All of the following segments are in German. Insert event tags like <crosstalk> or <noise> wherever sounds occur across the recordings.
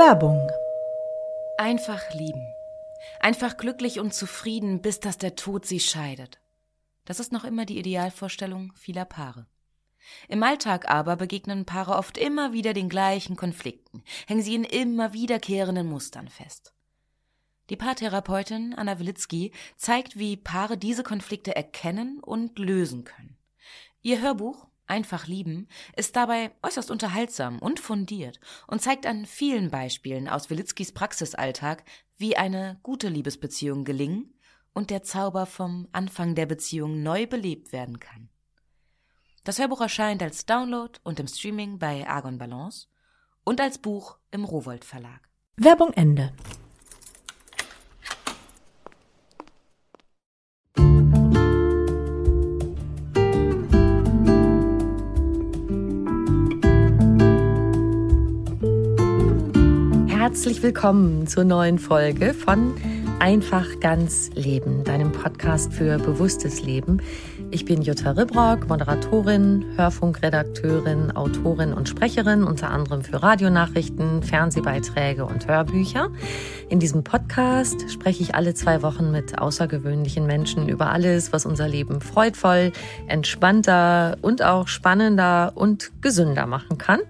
Werbung. Einfach lieben. Einfach glücklich und zufrieden, bis dass der Tod sie scheidet. Das ist noch immer die Idealvorstellung vieler Paare. Im Alltag aber begegnen Paare oft immer wieder den gleichen Konflikten, hängen sie in immer wiederkehrenden Mustern fest. Die Paartherapeutin Anna Wilitzki zeigt, wie Paare diese Konflikte erkennen und lösen können. Ihr Hörbuch Einfach lieben ist dabei äußerst unterhaltsam und fundiert und zeigt an vielen Beispielen aus Wilitzkis Praxisalltag, wie eine gute Liebesbeziehung gelingen und der Zauber vom Anfang der Beziehung neu belebt werden kann. Das Hörbuch erscheint als Download und im Streaming bei Argon Balance und als Buch im Rowold Verlag. Werbung Ende. Herzlich willkommen zur neuen Folge von Einfach ganz Leben, deinem Podcast für bewusstes Leben. Ich bin Jutta Ribrock, Moderatorin, Hörfunkredakteurin, Autorin und Sprecherin, unter anderem für Radionachrichten, Fernsehbeiträge und Hörbücher. In diesem Podcast spreche ich alle zwei Wochen mit außergewöhnlichen Menschen über alles, was unser Leben freudvoll, entspannter und auch spannender und gesünder machen kann.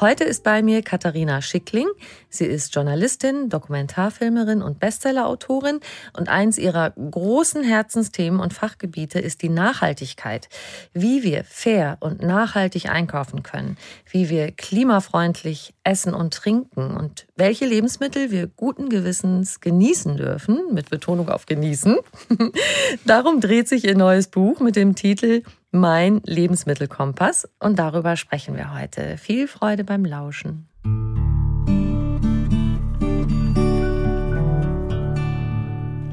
Heute ist bei mir Katharina Schickling. Sie ist Journalistin, Dokumentarfilmerin und Bestsellerautorin und eins ihrer großen Herzensthemen und Fachgebiete ist die Nachhaltigkeit. Wie wir fair und nachhaltig einkaufen können, wie wir klimafreundlich essen und trinken und welche Lebensmittel wir guten Gewissens genießen dürfen, mit Betonung auf genießen. <laughs> Darum dreht sich ihr neues Buch mit dem Titel mein Lebensmittelkompass und darüber sprechen wir heute. Viel Freude beim Lauschen.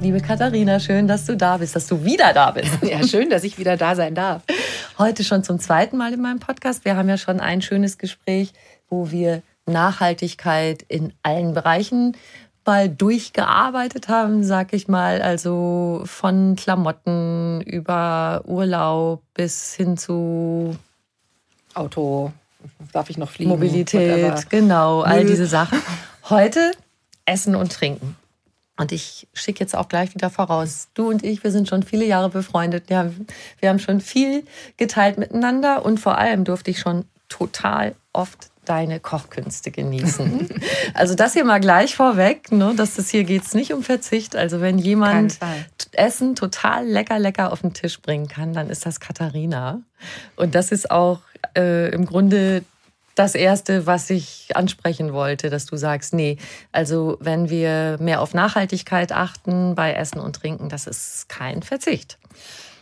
Liebe Katharina, schön, dass du da bist, dass du wieder da bist. <laughs> Ja, schön, dass ich wieder da sein darf. Heute schon zum zweiten Mal in meinem Podcast. Wir haben ja schon ein schönes Gespräch, wo wir Nachhaltigkeit in allen Bereichen mal durchgearbeitet haben, sag ich mal. Also von Klamotten über Urlaub bis hin zu Auto, darf ich noch fliegen? Mobilität, Whatever. genau, all diese Sachen. <laughs> Heute Essen und Trinken. Und ich schicke jetzt auch gleich wieder voraus. Du und ich, wir sind schon viele Jahre befreundet. Wir haben, wir haben schon viel geteilt miteinander und vor allem durfte ich schon total oft deine Kochkünste genießen. <laughs> also das hier mal gleich vorweg, ne, dass das hier geht es nicht um Verzicht. Also wenn jemand Essen total lecker, lecker auf den Tisch bringen kann, dann ist das Katharina. Und das ist auch äh, im Grunde das Erste, was ich ansprechen wollte, dass du sagst, nee, also wenn wir mehr auf Nachhaltigkeit achten bei Essen und Trinken, das ist kein Verzicht.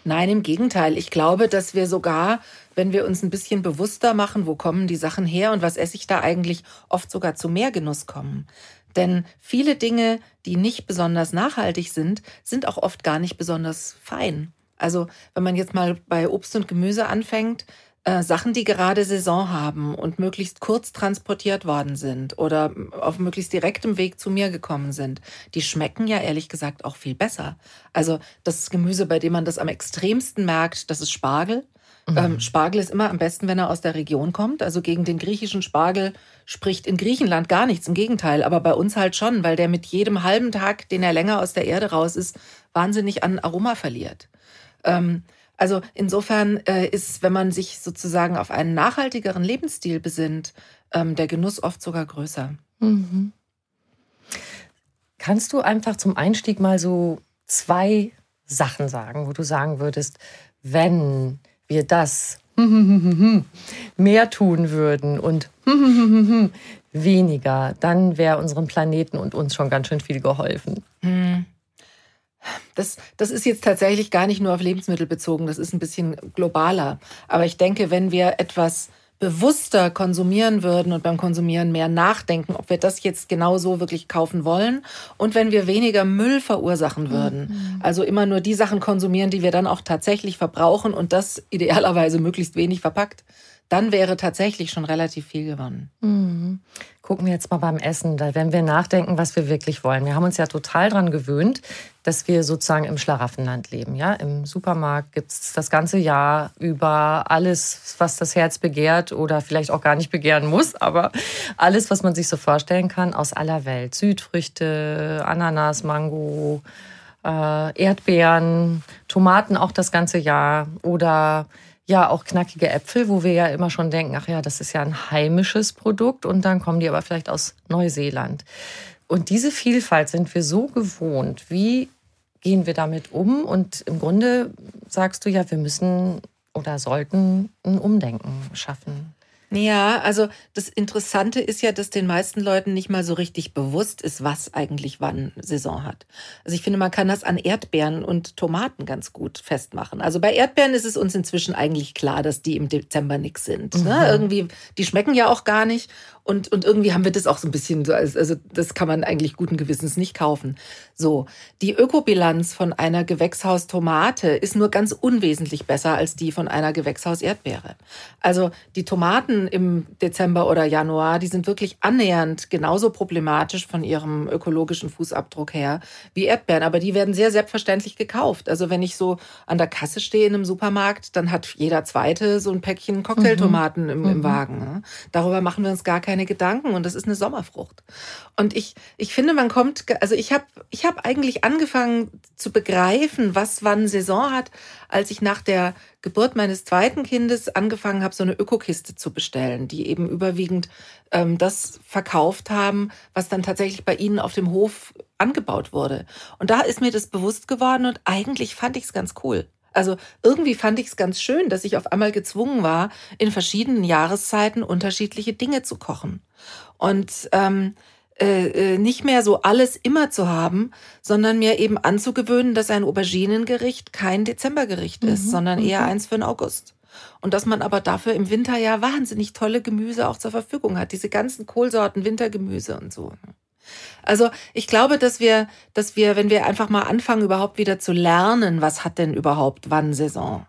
Nein, im Gegenteil. Ich glaube, dass wir sogar, wenn wir uns ein bisschen bewusster machen, wo kommen die Sachen her und was esse ich da eigentlich, oft sogar zu mehr Genuss kommen. Denn viele Dinge, die nicht besonders nachhaltig sind, sind auch oft gar nicht besonders fein. Also wenn man jetzt mal bei Obst und Gemüse anfängt, äh, Sachen, die gerade Saison haben und möglichst kurz transportiert worden sind oder auf möglichst direktem Weg zu mir gekommen sind, die schmecken ja ehrlich gesagt auch viel besser. Also das Gemüse, bei dem man das am extremsten merkt, das ist Spargel. Mhm. Ähm, Spargel ist immer am besten, wenn er aus der Region kommt. Also gegen den griechischen Spargel spricht in Griechenland gar nichts, im Gegenteil, aber bei uns halt schon, weil der mit jedem halben Tag, den er länger aus der Erde raus ist, wahnsinnig an Aroma verliert. Ähm, also insofern äh, ist, wenn man sich sozusagen auf einen nachhaltigeren Lebensstil besinnt, ähm, der Genuss oft sogar größer. Mhm. Kannst du einfach zum Einstieg mal so zwei Sachen sagen, wo du sagen würdest, wenn wir das <laughs> mehr tun würden und <laughs> weniger, dann wäre unserem Planeten und uns schon ganz schön viel geholfen. Hm. Das, das ist jetzt tatsächlich gar nicht nur auf Lebensmittel bezogen, das ist ein bisschen globaler. Aber ich denke, wenn wir etwas bewusster konsumieren würden und beim Konsumieren mehr nachdenken, ob wir das jetzt genau so wirklich kaufen wollen und wenn wir weniger Müll verursachen würden. Mhm. Also immer nur die Sachen konsumieren, die wir dann auch tatsächlich verbrauchen und das idealerweise möglichst wenig verpackt, dann wäre tatsächlich schon relativ viel gewonnen. Mhm. Gucken wir jetzt mal beim Essen, da werden wir nachdenken, was wir wirklich wollen. Wir haben uns ja total daran gewöhnt, dass wir sozusagen im Schlaraffenland leben. Ja? Im Supermarkt gibt es das ganze Jahr über alles, was das Herz begehrt oder vielleicht auch gar nicht begehren muss, aber alles, was man sich so vorstellen kann, aus aller Welt. Südfrüchte, Ananas, Mango, äh, Erdbeeren, Tomaten auch das ganze Jahr oder ja auch knackige Äpfel, wo wir ja immer schon denken, ach ja, das ist ja ein heimisches Produkt und dann kommen die aber vielleicht aus Neuseeland. Und diese Vielfalt sind wir so gewohnt. Wie gehen wir damit um? Und im Grunde sagst du ja, wir müssen oder sollten ein Umdenken schaffen. Ja, also das Interessante ist ja, dass den meisten Leuten nicht mal so richtig bewusst ist, was eigentlich wann Saison hat. Also ich finde, man kann das an Erdbeeren und Tomaten ganz gut festmachen. Also bei Erdbeeren ist es uns inzwischen eigentlich klar, dass die im Dezember nix sind. Ne? Mhm. Ne? Irgendwie, die schmecken ja auch gar nicht. Und, und irgendwie haben wir das auch so ein bisschen so, also das kann man eigentlich guten Gewissens nicht kaufen. So, die Ökobilanz von einer Gewächshaustomate ist nur ganz unwesentlich besser als die von einer Gewächshaus-Erdbeere. Also die Tomaten im Dezember oder Januar, die sind wirklich annähernd genauso problematisch von ihrem ökologischen Fußabdruck her wie Erdbeeren. Aber die werden sehr selbstverständlich gekauft. Also wenn ich so an der Kasse stehe in einem Supermarkt, dann hat jeder Zweite so ein Päckchen Cocktailtomaten mhm. im, im mhm. Wagen. Ne? Darüber machen wir uns gar keine keine Gedanken und das ist eine Sommerfrucht. Und ich, ich finde, man kommt, also ich habe ich hab eigentlich angefangen zu begreifen, was wann Saison hat, als ich nach der Geburt meines zweiten Kindes angefangen habe, so eine Ökokiste zu bestellen, die eben überwiegend ähm, das verkauft haben, was dann tatsächlich bei ihnen auf dem Hof angebaut wurde. Und da ist mir das bewusst geworden und eigentlich fand ich es ganz cool. Also irgendwie fand ich es ganz schön, dass ich auf einmal gezwungen war, in verschiedenen Jahreszeiten unterschiedliche Dinge zu kochen. Und ähm, äh, äh, nicht mehr so alles immer zu haben, sondern mir eben anzugewöhnen, dass ein Auberginengericht kein Dezembergericht ist, mhm. sondern eher mhm. eins für den August. Und dass man aber dafür im Winter ja wahnsinnig tolle Gemüse auch zur Verfügung hat. Diese ganzen Kohlsorten, Wintergemüse und so. Also ich glaube, dass wir, dass wir, wenn wir einfach mal anfangen, überhaupt wieder zu lernen, was hat denn überhaupt wann Saison,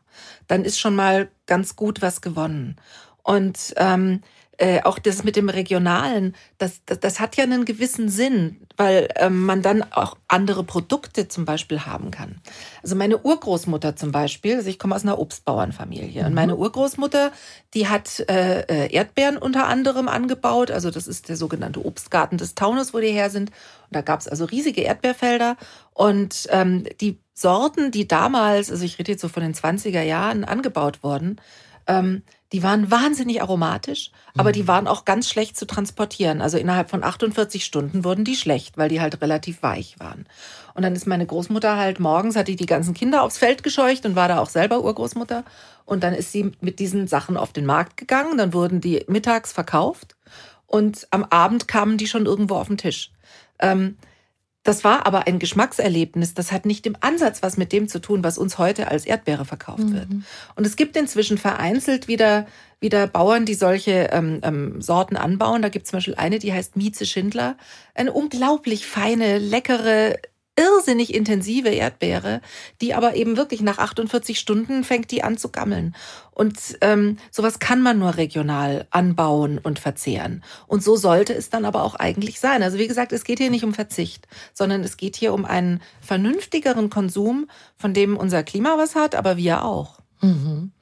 dann ist schon mal ganz gut was gewonnen. Und ähm, äh, auch das mit dem Regionalen, das, das, das hat ja einen gewissen Sinn, weil ähm, man dann auch andere Produkte zum Beispiel haben kann. Also meine Urgroßmutter zum Beispiel, also ich komme aus einer Obstbauernfamilie mhm. und meine Urgroßmutter, die hat äh, äh, Erdbeeren unter anderem angebaut, also das ist der sogenannte Obstgarten des Taunus, wo die her sind. Und da gab es also riesige Erdbeerfelder und ähm, die Sorten, die damals, also ich rede jetzt so von den 20er Jahren, angebaut wurden, ähm, die waren wahnsinnig aromatisch, aber die mhm. waren auch ganz schlecht zu transportieren. Also innerhalb von 48 Stunden wurden die schlecht, weil die halt relativ weich waren. Und dann ist meine Großmutter halt morgens, hat die die ganzen Kinder aufs Feld gescheucht und war da auch selber Urgroßmutter. Und dann ist sie mit diesen Sachen auf den Markt gegangen. Dann wurden die mittags verkauft und am Abend kamen die schon irgendwo auf den Tisch. Ähm, das war aber ein Geschmackserlebnis. Das hat nicht im Ansatz was mit dem zu tun, was uns heute als Erdbeere verkauft mhm. wird. Und es gibt inzwischen vereinzelt wieder, wieder Bauern, die solche ähm, ähm, Sorten anbauen. Da gibt es zum Beispiel eine, die heißt Mieze Schindler. Eine unglaublich feine, leckere, irrsinnig intensive Erdbeere, die aber eben wirklich nach 48 Stunden fängt die an zu gammeln. Und ähm, sowas kann man nur regional anbauen und verzehren. Und so sollte es dann aber auch eigentlich sein. Also wie gesagt, es geht hier nicht um Verzicht, sondern es geht hier um einen vernünftigeren Konsum, von dem unser Klima was hat, aber wir auch. Mhm.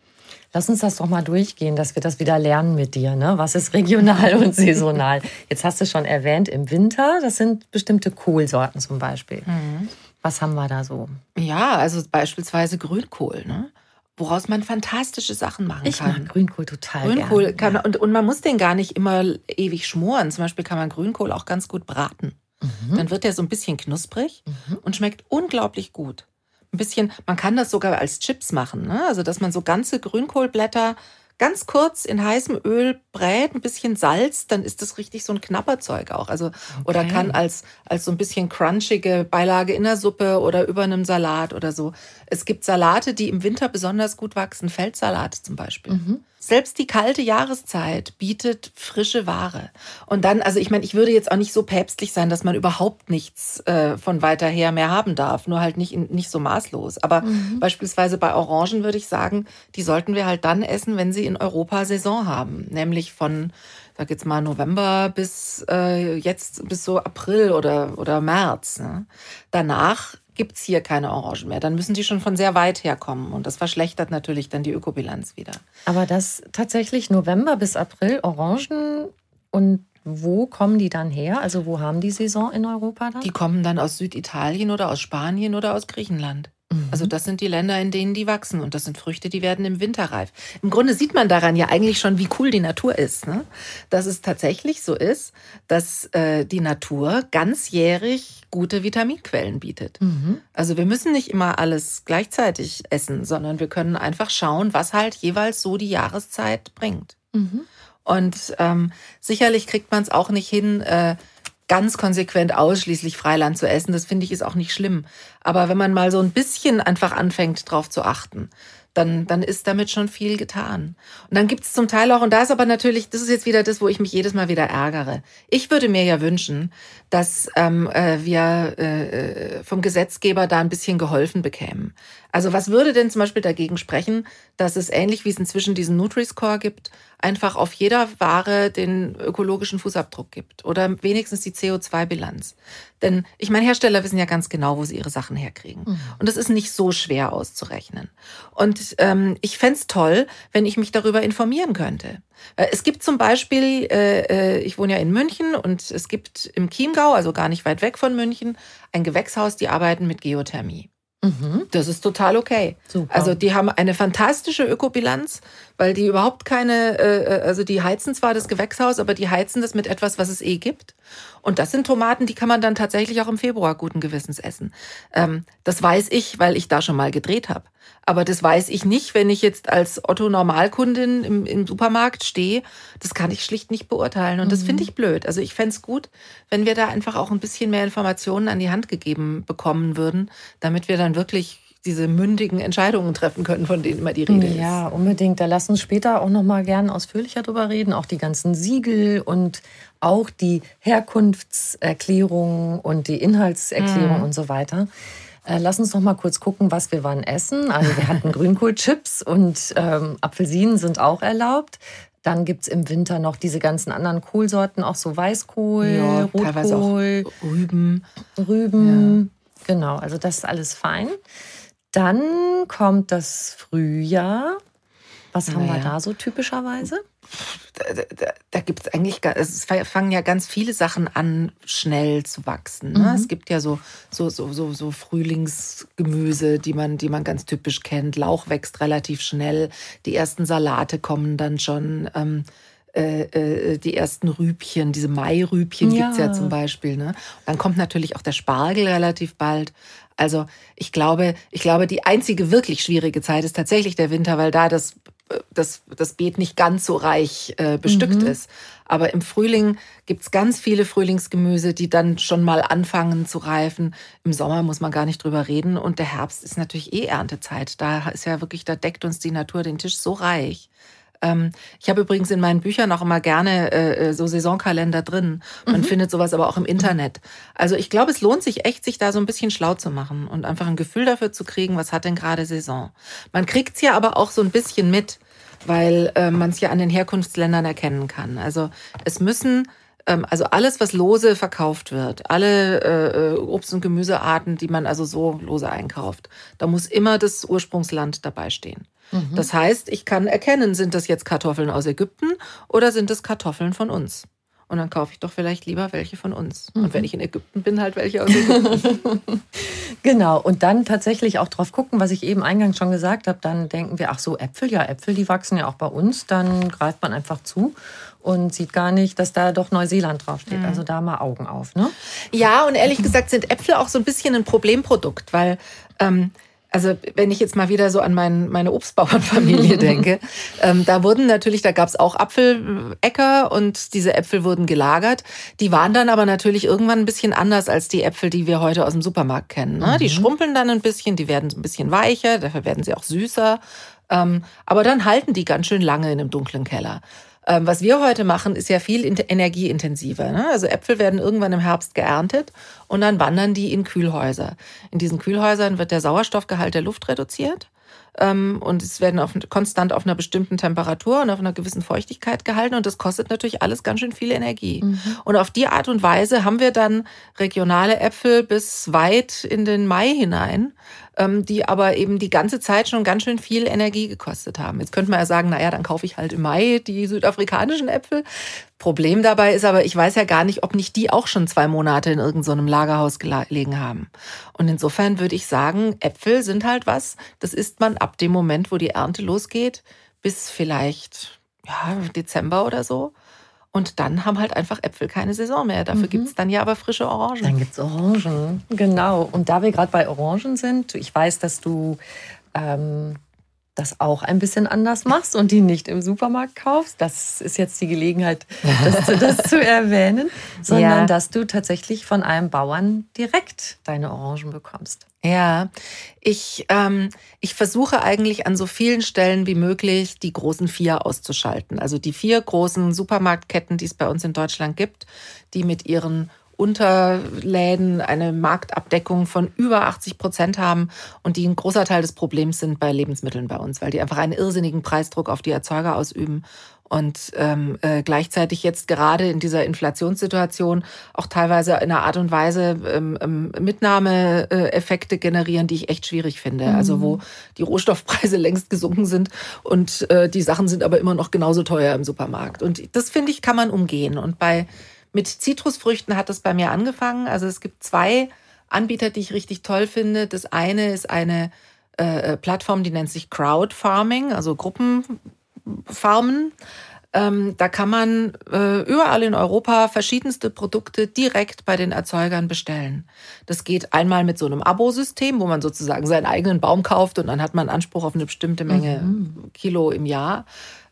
Lass uns das doch mal durchgehen, dass wir das wieder lernen mit dir. Ne? Was ist regional und saisonal? Jetzt hast du schon erwähnt, im Winter, das sind bestimmte Kohlsorten zum Beispiel. Mhm. Was haben wir da so? Ja, also beispielsweise Grünkohl. Ne? woraus man fantastische Sachen machen ich kann. Ich mag Grünkohl total Grünkohl gerne. kann und, und man muss den gar nicht immer ewig schmoren. Zum Beispiel kann man Grünkohl auch ganz gut braten. Mhm. Dann wird der so ein bisschen knusprig mhm. und schmeckt unglaublich gut ein bisschen, man kann das sogar als Chips machen, ne? also dass man so ganze Grünkohlblätter ganz kurz in heißem Öl brät, ein bisschen Salz, dann ist das richtig so ein Knapperzeug auch. Also okay. oder kann als als so ein bisschen crunchige Beilage in der Suppe oder über einem Salat oder so. Es gibt Salate, die im Winter besonders gut wachsen, Feldsalate zum Beispiel. Mhm. Selbst die kalte Jahreszeit bietet frische Ware. Und dann, also ich meine, ich würde jetzt auch nicht so päpstlich sein, dass man überhaupt nichts äh, von weiter her mehr haben darf, nur halt nicht, nicht so maßlos. Aber mhm. beispielsweise bei Orangen würde ich sagen, die sollten wir halt dann essen, wenn sie in Europa Saison haben. Nämlich von, sag jetzt mal, November bis äh, jetzt bis so April oder, oder März. Ne? Danach gibt's hier keine Orangen mehr. Dann müssen die schon von sehr weit herkommen. Und das verschlechtert natürlich dann die Ökobilanz wieder. Aber das tatsächlich November bis April Orangen und wo kommen die dann her? Also wo haben die Saison in Europa dann? Die kommen dann aus Süditalien oder aus Spanien oder aus Griechenland. Mhm. Also das sind die Länder, in denen die wachsen und das sind Früchte, die werden im Winter reif. Im Grunde sieht man daran ja eigentlich schon, wie cool die Natur ist. Ne? Dass es tatsächlich so ist, dass äh, die Natur ganzjährig gute Vitaminquellen bietet. Mhm. Also wir müssen nicht immer alles gleichzeitig essen, sondern wir können einfach schauen, was halt jeweils so die Jahreszeit bringt. Mhm. Und ähm, sicherlich kriegt man es auch nicht hin, äh, ganz konsequent ausschließlich Freiland zu essen. Das finde ich ist auch nicht schlimm. Aber wenn man mal so ein bisschen einfach anfängt, drauf zu achten, dann, dann ist damit schon viel getan. Und dann gibt es zum Teil auch, und da ist aber natürlich, das ist jetzt wieder das, wo ich mich jedes Mal wieder ärgere. Ich würde mir ja wünschen, dass ähm, äh, wir äh, vom Gesetzgeber da ein bisschen geholfen bekämen. Also was würde denn zum Beispiel dagegen sprechen, dass es ähnlich wie es inzwischen diesen Nutri-Score gibt, einfach auf jeder Ware den ökologischen Fußabdruck gibt oder wenigstens die CO2-Bilanz. Denn ich meine, Hersteller wissen ja ganz genau, wo sie ihre Sachen herkriegen. Mhm. Und das ist nicht so schwer auszurechnen. Und ähm, ich fände toll, wenn ich mich darüber informieren könnte. Es gibt zum Beispiel, äh, äh, ich wohne ja in München und es gibt im Chiemgau, also gar nicht weit weg von München, ein Gewächshaus, die arbeiten mit Geothermie. Mhm. Das ist total okay. Super. Also die haben eine fantastische Ökobilanz, weil die überhaupt keine, äh, äh, also die heizen zwar das Gewächshaus, aber die heizen das mit etwas, was es eh gibt. Und das sind Tomaten, die kann man dann tatsächlich auch im Februar guten Gewissens essen. Ähm, das weiß ich, weil ich da schon mal gedreht habe. Aber das weiß ich nicht, wenn ich jetzt als Otto-Normalkundin im, im, Supermarkt stehe. Das kann ich schlicht nicht beurteilen. Und mhm. das finde ich blöd. Also ich fände es gut, wenn wir da einfach auch ein bisschen mehr Informationen an die Hand gegeben bekommen würden, damit wir dann wirklich diese mündigen Entscheidungen treffen können, von denen immer die Rede ist. Ja, unbedingt. Da lass uns später auch noch mal gern ausführlicher drüber reden. Auch die ganzen Siegel und auch die Herkunftserklärung und die Inhaltserklärung mhm. und so weiter. Äh, lass uns noch mal kurz gucken, was wir wann essen. Also wir hatten <laughs> Grünkohlchips und ähm, Apfelsinen sind auch erlaubt. Dann gibt es im Winter noch diese ganzen anderen Kohlsorten, auch so Weißkohl, ja, Rotkohl, Rüben. Rüben. Ja. Genau, also das ist alles fein. Dann kommt das Frühjahr. Was haben naja. wir da so typischerweise? Da, da, da gibt es eigentlich, es fangen ja ganz viele Sachen an, schnell zu wachsen. Ne? Mhm. Es gibt ja so, so, so, so, so Frühlingsgemüse, die man, die man ganz typisch kennt. Lauch wächst relativ schnell. Die ersten Salate kommen dann schon. Ähm, äh, äh, die ersten Rübchen, diese Mairübchen ja. gibt es ja zum Beispiel. Ne? dann kommt natürlich auch der Spargel relativ bald. Also ich glaube, ich glaube, die einzige wirklich schwierige Zeit ist tatsächlich der Winter, weil da das, das, das Beet nicht ganz so reich äh, bestückt mhm. ist. Aber im Frühling gibt's ganz viele Frühlingsgemüse, die dann schon mal anfangen zu reifen. Im Sommer muss man gar nicht drüber reden. Und der Herbst ist natürlich eh Erntezeit. Da ist ja wirklich, da deckt uns die Natur den Tisch so reich. Ähm, ich habe übrigens in meinen Büchern auch immer gerne äh, äh, so Saisonkalender drin. Man mhm. findet sowas aber auch im Internet. Also ich glaube, es lohnt sich echt, sich da so ein bisschen schlau zu machen und einfach ein Gefühl dafür zu kriegen, was hat denn gerade Saison. Man kriegt's ja aber auch so ein bisschen mit, weil äh, man es ja an den Herkunftsländern erkennen kann. Also es müssen ähm, also alles, was lose verkauft wird, alle äh, äh, Obst- und Gemüsearten, die man also so lose einkauft, da muss immer das Ursprungsland dabei stehen. Mhm. Das heißt, ich kann erkennen, sind das jetzt Kartoffeln aus Ägypten oder sind es Kartoffeln von uns? Und dann kaufe ich doch vielleicht lieber welche von uns. Mhm. Und wenn ich in Ägypten bin, halt welche aus Ägypten. <laughs> genau. Und dann tatsächlich auch drauf gucken, was ich eben eingangs schon gesagt habe. Dann denken wir, ach so, Äpfel, ja, Äpfel, die wachsen ja auch bei uns. Dann greift man einfach zu und sieht gar nicht, dass da doch Neuseeland draufsteht. Mhm. Also da mal Augen auf. Ne? Ja, und ehrlich gesagt sind Äpfel auch so ein bisschen ein Problemprodukt, weil ähm, also wenn ich jetzt mal wieder so an mein, meine Obstbauernfamilie <laughs> denke, ähm, da wurden natürlich, da gab's auch Apfeläcker und diese Äpfel wurden gelagert. Die waren dann aber natürlich irgendwann ein bisschen anders als die Äpfel, die wir heute aus dem Supermarkt kennen. Ne? Mhm. Die schrumpeln dann ein bisschen, die werden ein bisschen weicher, dafür werden sie auch süßer. Ähm, aber dann halten die ganz schön lange in einem dunklen Keller. Ähm, was wir heute machen, ist ja viel energieintensiver. Ne? Also Äpfel werden irgendwann im Herbst geerntet und dann wandern die in Kühlhäuser. In diesen Kühlhäusern wird der Sauerstoffgehalt der Luft reduziert ähm, und es werden auf, konstant auf einer bestimmten Temperatur und auf einer gewissen Feuchtigkeit gehalten und das kostet natürlich alles ganz schön viel Energie. Mhm. Und auf die Art und Weise haben wir dann regionale Äpfel bis weit in den Mai hinein, die aber eben die ganze Zeit schon ganz schön viel Energie gekostet haben. Jetzt könnte man ja sagen, naja, dann kaufe ich halt im Mai die südafrikanischen Äpfel. Problem dabei ist aber, ich weiß ja gar nicht, ob nicht die auch schon zwei Monate in irgendeinem so Lagerhaus gelegen haben. Und insofern würde ich sagen, Äpfel sind halt was, das isst man ab dem Moment, wo die Ernte losgeht, bis vielleicht ja, Dezember oder so. Und dann haben halt einfach Äpfel keine Saison mehr. Dafür mhm. gibt es dann ja aber frische Orangen. Dann gibt es Orangen, genau. Und da wir gerade bei Orangen sind, ich weiß, dass du ähm, das auch ein bisschen anders machst und die nicht im Supermarkt kaufst. Das ist jetzt die Gelegenheit, das, <laughs> das zu erwähnen, sondern ja. dass du tatsächlich von einem Bauern direkt deine Orangen bekommst. Ja, ich, ähm, ich versuche eigentlich an so vielen Stellen wie möglich die großen vier auszuschalten. Also die vier großen Supermarktketten, die es bei uns in Deutschland gibt, die mit ihren Unterläden eine Marktabdeckung von über 80 Prozent haben und die ein großer Teil des Problems sind bei Lebensmitteln bei uns, weil die einfach einen irrsinnigen Preisdruck auf die Erzeuger ausüben und ähm, äh, gleichzeitig jetzt gerade in dieser Inflationssituation auch teilweise in einer Art und Weise ähm, ähm, Mitnahmeeffekte generieren, die ich echt schwierig finde. Mhm. Also wo die Rohstoffpreise <laughs> längst gesunken sind und äh, die Sachen sind aber immer noch genauso teuer im Supermarkt. Und das finde ich kann man umgehen. Und bei mit Zitrusfrüchten hat das bei mir angefangen. Also es gibt zwei Anbieter, die ich richtig toll finde. Das eine ist eine äh, Plattform, die nennt sich Crowdfarming, also Gruppenfarmen. Ähm, da kann man äh, überall in Europa verschiedenste Produkte direkt bei den Erzeugern bestellen. Das geht einmal mit so einem Abosystem, wo man sozusagen seinen eigenen Baum kauft und dann hat man Anspruch auf eine bestimmte Menge mhm. Kilo im Jahr.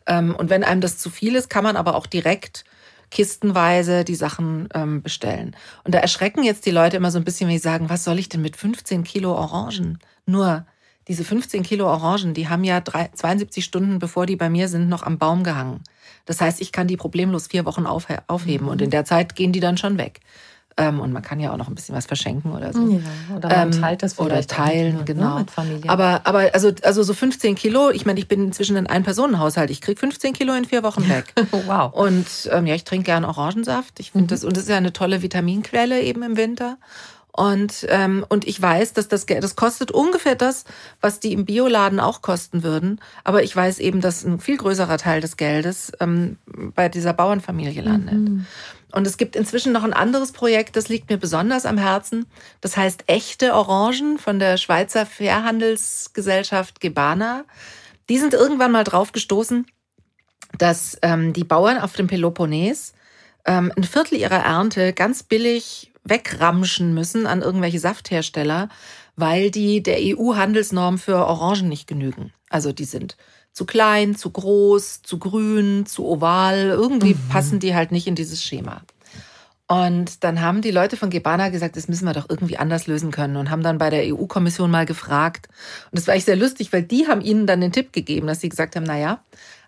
Ähm, und wenn einem das zu viel ist, kann man aber auch direkt kistenweise die Sachen ähm, bestellen. Und da erschrecken jetzt die Leute immer so ein bisschen, wenn sie sagen, was soll ich denn mit 15 Kilo Orangen? Nur diese 15 Kilo Orangen, die haben ja drei, 72 Stunden, bevor die bei mir sind, noch am Baum gehangen. Das heißt, ich kann die problemlos vier Wochen aufheben mhm. und in der Zeit gehen die dann schon weg. Ähm, und man kann ja auch noch ein bisschen was verschenken oder so. Ja, oder man ähm, teilt das vielleicht. Oder teilen, mit, ne, genau. Mit Familie. Aber, aber also, also so 15 Kilo, ich meine, ich bin inzwischen in einem Personenhaushalt. Ich kriege 15 Kilo in vier Wochen weg. <laughs> wow. Und ähm, ja, ich trinke gern Orangensaft. Ich finde mhm. das, und das ist ja eine tolle Vitaminquelle eben im Winter. Und, ähm, und ich weiß, dass das Geld, das kostet ungefähr das, was die im Bioladen auch kosten würden. Aber ich weiß eben, dass ein viel größerer Teil des Geldes ähm, bei dieser Bauernfamilie landet. Mhm. Und es gibt inzwischen noch ein anderes Projekt, das liegt mir besonders am Herzen. Das heißt Echte Orangen von der Schweizer Fairhandelsgesellschaft Gebana. Die sind irgendwann mal drauf gestoßen, dass ähm, die Bauern auf dem Peloponnes ähm, ein Viertel ihrer Ernte ganz billig wegramschen müssen an irgendwelche Safthersteller, weil die der EU-Handelsnorm für Orangen nicht genügen. Also die sind zu klein, zu groß, zu grün, zu oval. Irgendwie mhm. passen die halt nicht in dieses Schema. Und dann haben die Leute von Gebana gesagt, das müssen wir doch irgendwie anders lösen können und haben dann bei der EU-Kommission mal gefragt. Und das war echt sehr lustig, weil die haben ihnen dann den Tipp gegeben, dass sie gesagt haben, na ja,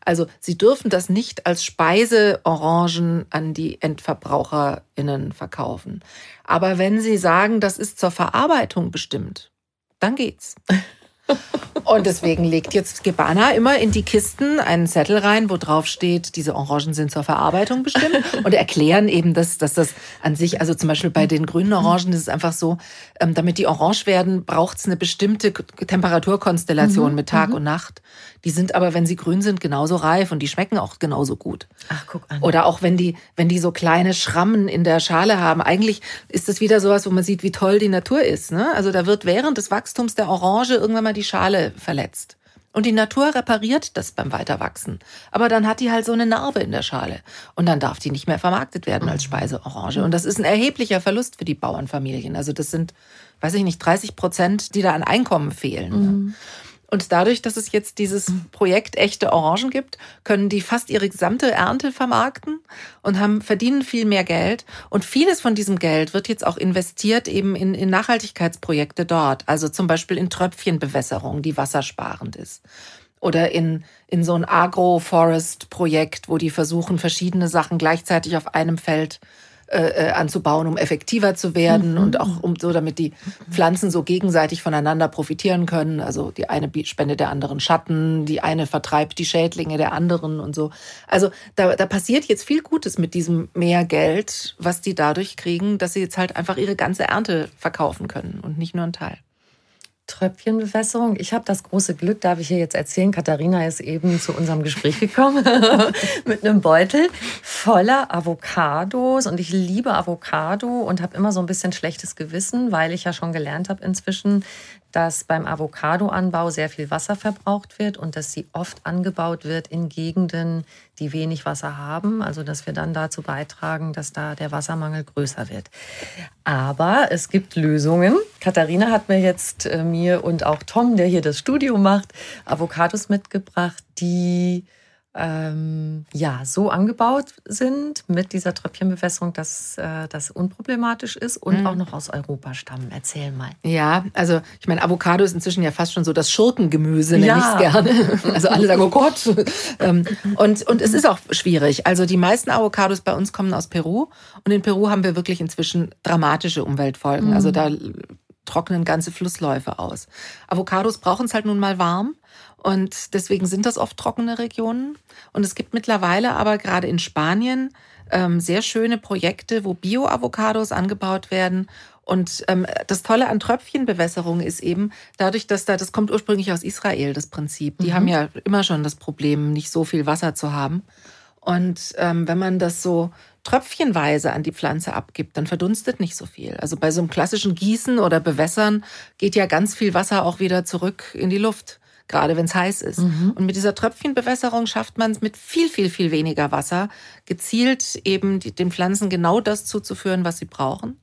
also sie dürfen das nicht als Speiseorangen an die EndverbraucherInnen verkaufen. Aber wenn sie sagen, das ist zur Verarbeitung bestimmt, dann geht's. <laughs> Und deswegen legt jetzt Gebana immer in die Kisten einen Zettel rein, wo drauf steht, diese Orangen sind zur Verarbeitung bestimmt und erklären eben, dass, dass das an sich, also zum Beispiel bei den grünen Orangen ist es einfach so, ähm, damit die orange werden, braucht es eine bestimmte Temperaturkonstellation mhm. mit Tag mhm. und Nacht. Die sind aber, wenn sie grün sind, genauso reif und die schmecken auch genauso gut. Ach, guck an. Oder auch wenn die, wenn die so kleine Schrammen in der Schale haben. Eigentlich ist das wieder sowas, wo man sieht, wie toll die Natur ist. Ne? Also da wird während des Wachstums der Orange irgendwann mal die Schale verletzt. Und die Natur repariert das beim Weiterwachsen. Aber dann hat die halt so eine Narbe in der Schale. Und dann darf die nicht mehr vermarktet werden als mhm. Speiseorange. Und das ist ein erheblicher Verlust für die Bauernfamilien. Also das sind, weiß ich nicht, 30 Prozent, die da an Einkommen fehlen. Mhm. Und dadurch, dass es jetzt dieses Projekt echte Orangen gibt, können die fast ihre gesamte Ernte vermarkten und haben, verdienen viel mehr Geld. Und vieles von diesem Geld wird jetzt auch investiert eben in, in Nachhaltigkeitsprojekte dort. Also zum Beispiel in Tröpfchenbewässerung, die wassersparend ist. oder in, in so ein Agro-Forest-Projekt, wo die versuchen, verschiedene Sachen gleichzeitig auf einem Feld äh, äh, anzubauen, um effektiver zu werden mhm. und auch um so, damit die Pflanzen so gegenseitig voneinander profitieren können. Also die eine spendet der anderen Schatten, die eine vertreibt die Schädlinge der anderen und so. Also da, da passiert jetzt viel Gutes mit diesem mehr Geld, was die dadurch kriegen, dass sie jetzt halt einfach ihre ganze Ernte verkaufen können und nicht nur einen Teil. Tröpfchenbewässerung. Ich habe das große Glück, darf ich hier jetzt erzählen, Katharina ist eben zu unserem Gespräch gekommen <laughs> mit einem Beutel voller Avocados und ich liebe Avocado und habe immer so ein bisschen schlechtes Gewissen, weil ich ja schon gelernt habe inzwischen, dass beim Avocadoanbau sehr viel Wasser verbraucht wird und dass sie oft angebaut wird in Gegenden, die wenig Wasser haben. Also dass wir dann dazu beitragen, dass da der Wassermangel größer wird. Aber es gibt Lösungen. Katharina hat mir jetzt äh, mir und auch Tom, der hier das Studio macht, Avocados mitgebracht, die ähm, ja, so angebaut sind mit dieser Tröpfchenbewässerung, dass äh, das unproblematisch ist und mhm. auch noch aus Europa stammen. Erzähl mal. Ja, also ich meine, Avocado ist inzwischen ja fast schon so das Schurkengemüse, nenne ja. ich es gerne. <laughs> Also alle sagen, oh Gott. Ähm, und, und es ist auch schwierig. Also die meisten Avocados bei uns kommen aus Peru und in Peru haben wir wirklich inzwischen dramatische Umweltfolgen. Mhm. Also da trocknen ganze Flussläufe aus. Avocados brauchen es halt nun mal warm. Und deswegen sind das oft trockene Regionen. Und es gibt mittlerweile aber gerade in Spanien ähm, sehr schöne Projekte, wo Bio-Avocados angebaut werden. Und ähm, das Tolle an Tröpfchenbewässerung ist eben, dadurch, dass da, das kommt ursprünglich aus Israel, das Prinzip. Die mhm. haben ja immer schon das Problem, nicht so viel Wasser zu haben. Und ähm, wenn man das so tröpfchenweise an die Pflanze abgibt, dann verdunstet nicht so viel. Also bei so einem klassischen Gießen oder Bewässern geht ja ganz viel Wasser auch wieder zurück in die Luft gerade wenn es heiß ist. Mhm. Und mit dieser Tröpfchenbewässerung schafft man es mit viel, viel, viel weniger Wasser, gezielt eben die, den Pflanzen genau das zuzuführen, was sie brauchen.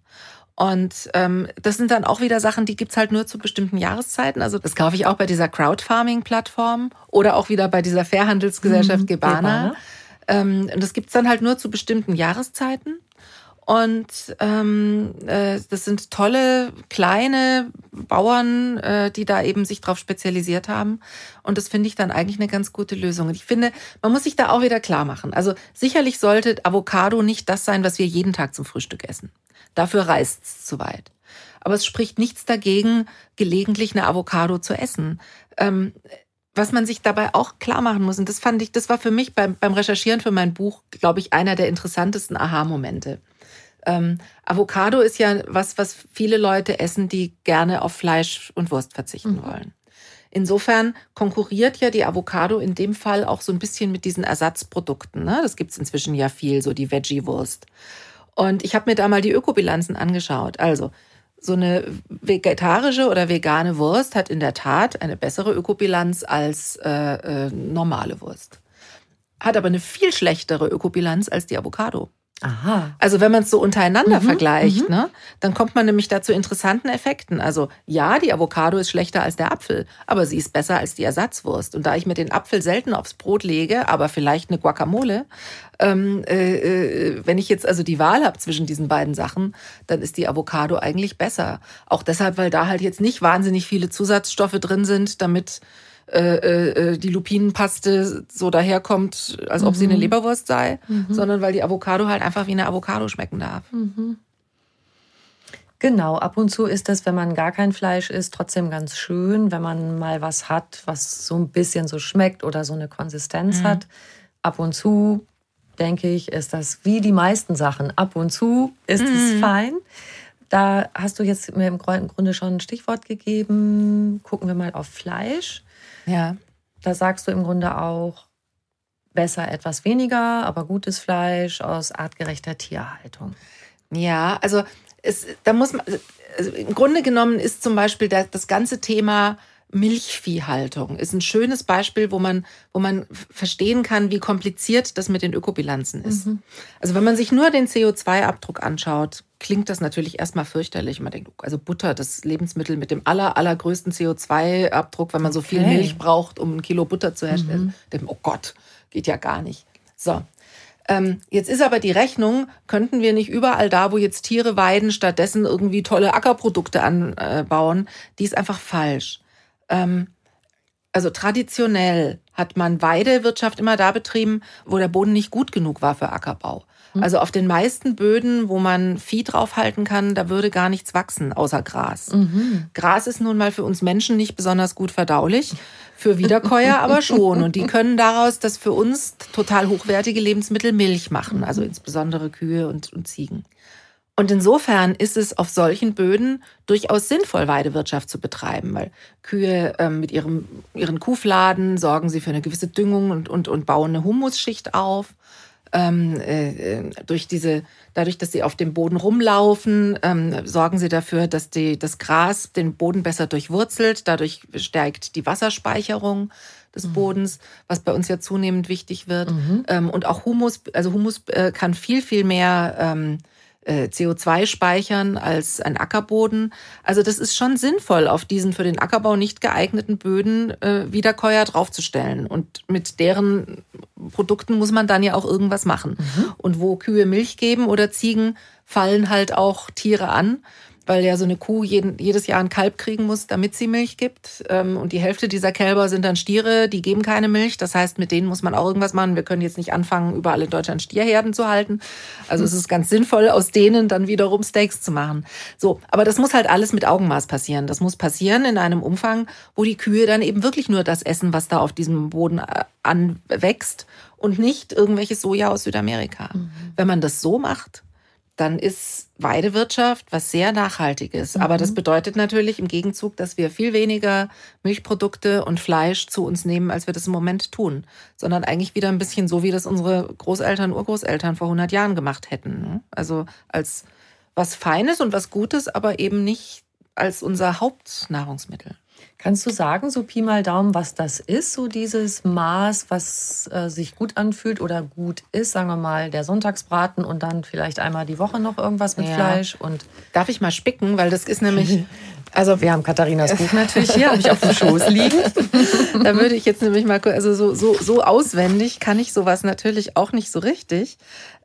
Und ähm, das sind dann auch wieder Sachen, die gibt's halt nur zu bestimmten Jahreszeiten. Also das kaufe ich auch bei dieser Crowdfarming-Plattform oder auch wieder bei dieser Fairhandelsgesellschaft mhm, Gebana. Gebana. Ähm, und das gibt's dann halt nur zu bestimmten Jahreszeiten. Und ähm, äh, das sind tolle kleine Bauern, äh, die da eben sich drauf spezialisiert haben. Und das finde ich dann eigentlich eine ganz gute Lösung. Und ich finde, man muss sich da auch wieder klar machen. Also sicherlich sollte Avocado nicht das sein, was wir jeden Tag zum Frühstück essen. Dafür reißt es zu weit. Aber es spricht nichts dagegen, gelegentlich eine Avocado zu essen. Ähm, was man sich dabei auch klar machen muss, und das fand ich, das war für mich beim, beim Recherchieren für mein Buch, glaube ich, einer der interessantesten Aha-Momente. Ähm, Avocado ist ja was, was viele Leute essen, die gerne auf Fleisch und Wurst verzichten mhm. wollen. Insofern konkurriert ja die Avocado in dem Fall auch so ein bisschen mit diesen Ersatzprodukten. Ne? Das gibt's inzwischen ja viel, so die Veggie-Wurst. Und ich habe mir da mal die Ökobilanzen angeschaut. Also so eine vegetarische oder vegane Wurst hat in der Tat eine bessere Ökobilanz als äh, äh, normale Wurst. Hat aber eine viel schlechtere Ökobilanz als die Avocado. Aha. Also wenn man es so untereinander mhm, vergleicht, mhm. ne, dann kommt man nämlich da zu interessanten Effekten. Also ja, die Avocado ist schlechter als der Apfel, aber sie ist besser als die Ersatzwurst. Und da ich mir den Apfel selten aufs Brot lege, aber vielleicht eine Guacamole, ähm, äh, äh, wenn ich jetzt also die Wahl habe zwischen diesen beiden Sachen, dann ist die Avocado eigentlich besser. Auch deshalb, weil da halt jetzt nicht wahnsinnig viele Zusatzstoffe drin sind, damit äh, äh, die Lupinenpaste so daherkommt, als ob mhm. sie eine mhm. Leberwurst sei, mhm. sondern weil die Avocado halt einfach wie eine Avocado schmecken darf. Mhm. Genau, ab und zu ist das, wenn man gar kein Fleisch isst, trotzdem ganz schön, wenn man mal was hat, was so ein bisschen so schmeckt oder so eine Konsistenz mhm. hat. Ab und zu, denke ich, ist das wie die meisten Sachen. Ab und zu ist es mhm. fein. Da hast du jetzt mir im Grunde schon ein Stichwort gegeben. Gucken wir mal auf Fleisch. Ja. Da sagst du im Grunde auch, besser etwas weniger, aber gutes Fleisch aus artgerechter Tierhaltung. Ja, also es, da muss man, also im Grunde genommen ist zum Beispiel das, das ganze Thema Milchviehhaltung ist ein schönes Beispiel, wo man, wo man verstehen kann, wie kompliziert das mit den Ökobilanzen ist. Mhm. Also wenn man sich nur den CO2-Abdruck anschaut, klingt das natürlich erstmal fürchterlich. Man denkt, also Butter, das Lebensmittel mit dem aller, allergrößten CO2-Abdruck, wenn man so viel Milch braucht, um ein Kilo Butter zu herstellen. Mhm. oh Gott, geht ja gar nicht. So. Ähm, jetzt ist aber die Rechnung, könnten wir nicht überall da, wo jetzt Tiere weiden, stattdessen irgendwie tolle Ackerprodukte anbauen? Die ist einfach falsch. Ähm, also traditionell hat man Weidewirtschaft immer da betrieben, wo der Boden nicht gut genug war für Ackerbau. Mhm. Also auf den meisten Böden, wo man Vieh draufhalten kann, da würde gar nichts wachsen, außer Gras. Mhm. Gras ist nun mal für uns Menschen nicht besonders gut verdaulich, für Wiederkäuer <laughs> aber schon. Und die können daraus das für uns total hochwertige Lebensmittel Milch machen, also insbesondere Kühe und, und Ziegen. Und insofern ist es auf solchen Böden durchaus sinnvoll, Weidewirtschaft zu betreiben, weil Kühe ähm, mit ihrem, ihren Kuhfladen sorgen sie für eine gewisse Düngung und, und, und bauen eine Humusschicht auf. Ähm, äh, durch diese, dadurch, dass sie auf dem Boden rumlaufen, ähm, sorgen sie dafür, dass die, das Gras den Boden besser durchwurzelt. Dadurch stärkt die Wasserspeicherung des mhm. Bodens, was bei uns ja zunehmend wichtig wird. Mhm. Ähm, und auch Humus, also Humus äh, kann viel, viel mehr ähm, äh, CO2 speichern als ein Ackerboden. Also das ist schon sinnvoll, auf diesen für den Ackerbau nicht geeigneten Böden äh, Wiederkäuer draufzustellen. Und mit deren Produkten muss man dann ja auch irgendwas machen. Mhm. Und wo Kühe Milch geben oder Ziegen, fallen halt auch Tiere an weil ja so eine Kuh jeden, jedes Jahr ein Kalb kriegen muss, damit sie Milch gibt. Ähm, und die Hälfte dieser Kälber sind dann Stiere, die geben keine Milch. Das heißt, mit denen muss man auch irgendwas machen. Wir können jetzt nicht anfangen, überall in Deutschland Stierherden zu halten. Also es ist ganz sinnvoll, aus denen dann wiederum Steaks zu machen. So, aber das muss halt alles mit Augenmaß passieren. Das muss passieren in einem Umfang, wo die Kühe dann eben wirklich nur das essen, was da auf diesem Boden äh, anwächst und nicht irgendwelches Soja aus Südamerika. Mhm. Wenn man das so macht, dann ist Weidewirtschaft was sehr Nachhaltiges. Mhm. Aber das bedeutet natürlich im Gegenzug, dass wir viel weniger Milchprodukte und Fleisch zu uns nehmen, als wir das im Moment tun. Sondern eigentlich wieder ein bisschen so, wie das unsere Großeltern, Urgroßeltern vor 100 Jahren gemacht hätten. Ne? Also als was Feines und was Gutes, aber eben nicht als unser Hauptnahrungsmittel. Kannst du sagen, so Pi mal Daumen, was das ist, so dieses Maß, was äh, sich gut anfühlt oder gut ist? Sagen wir mal, der Sonntagsbraten und dann vielleicht einmal die Woche noch irgendwas mit ja. Fleisch. Und Darf ich mal spicken, weil das ist nämlich. Also wir haben Katharinas Buch natürlich hier, habe ich auf dem Schoß liegen. <laughs> da würde ich jetzt nämlich mal, also so, so, so auswendig kann ich sowas natürlich auch nicht so richtig.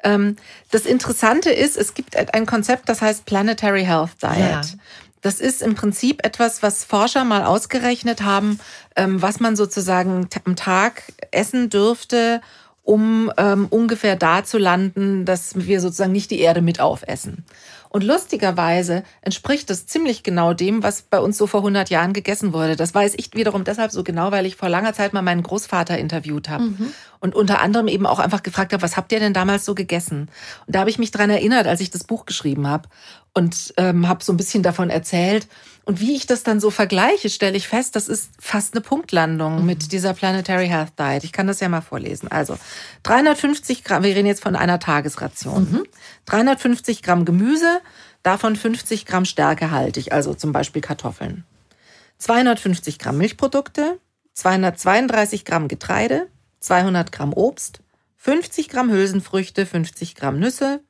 Ähm, das Interessante ist, es gibt ein Konzept, das heißt Planetary Health Diet. Ja. Das ist im Prinzip etwas, was Forscher mal ausgerechnet haben, ähm, was man sozusagen am Tag essen dürfte, um ähm, ungefähr da zu landen, dass wir sozusagen nicht die Erde mit aufessen. Und lustigerweise entspricht das ziemlich genau dem, was bei uns so vor 100 Jahren gegessen wurde. Das weiß ich wiederum deshalb so genau, weil ich vor langer Zeit mal meinen Großvater interviewt habe. Mhm. Und unter anderem eben auch einfach gefragt habe, was habt ihr denn damals so gegessen? Und da habe ich mich dran erinnert, als ich das Buch geschrieben habe und ähm, habe so ein bisschen davon erzählt. Und wie ich das dann so vergleiche, stelle ich fest, das ist fast eine Punktlandung mhm. mit dieser Planetary Health Diet. Ich kann das ja mal vorlesen. Also 350 Gramm, wir reden jetzt von einer Tagesration. Mhm. 350 Gramm Gemüse, davon 50 Gramm stärkehaltig, also zum Beispiel Kartoffeln. 250 Gramm Milchprodukte, 232 Gramm Getreide, 200 Gramm Obst, 50 Gramm Hülsenfrüchte, 50 Gramm Nüsse,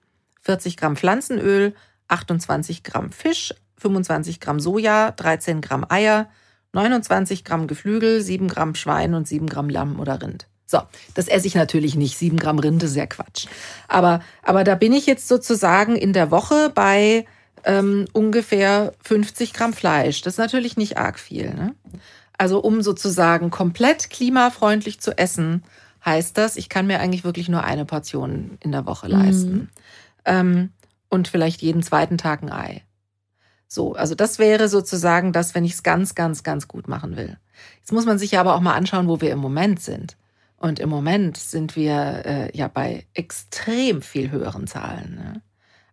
40 Gramm Pflanzenöl, 28 Gramm Fisch, 25 Gramm Soja, 13 Gramm Eier, 29 Gramm Geflügel, 7 Gramm Schwein und 7 Gramm Lamm oder Rind. So, das esse ich natürlich nicht. 7 Gramm Rinde, sehr Quatsch. Aber, aber da bin ich jetzt sozusagen in der Woche bei ähm, ungefähr 50 Gramm Fleisch. Das ist natürlich nicht arg viel. Ne? Also um sozusagen komplett klimafreundlich zu essen, heißt das, ich kann mir eigentlich wirklich nur eine Portion in der Woche leisten. Mhm. Ähm, und vielleicht jeden zweiten Tag ein Ei. So, also das wäre sozusagen das, wenn ich es ganz, ganz, ganz gut machen will. Jetzt muss man sich aber auch mal anschauen, wo wir im Moment sind. Und im Moment sind wir äh, ja bei extrem viel höheren Zahlen. Ne?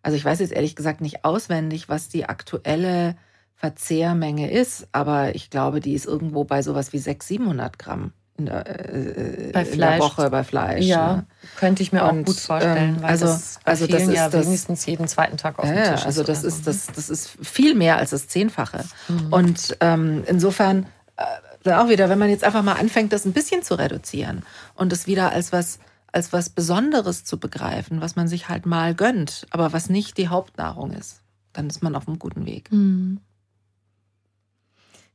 Also ich weiß jetzt ehrlich gesagt nicht auswendig, was die aktuelle Verzehrmenge ist, aber ich glaube, die ist irgendwo bei sowas wie 600, 700 Gramm in der, äh, bei in der Woche bei Fleisch. Ja, ne? könnte ich mir und, auch gut vorstellen. Ähm, also, das also das ist ja das, wenigstens jeden zweiten Tag auf dem ja, Tisch. Also das ist, so. das, das ist viel mehr als das Zehnfache. Mhm. Und ähm, insofern äh, dann auch wieder, wenn man jetzt einfach mal anfängt, das ein bisschen zu reduzieren und es wieder als was als was Besonderes zu begreifen, was man sich halt mal gönnt, aber was nicht die Hauptnahrung ist, dann ist man auf einem guten Weg. Mhm.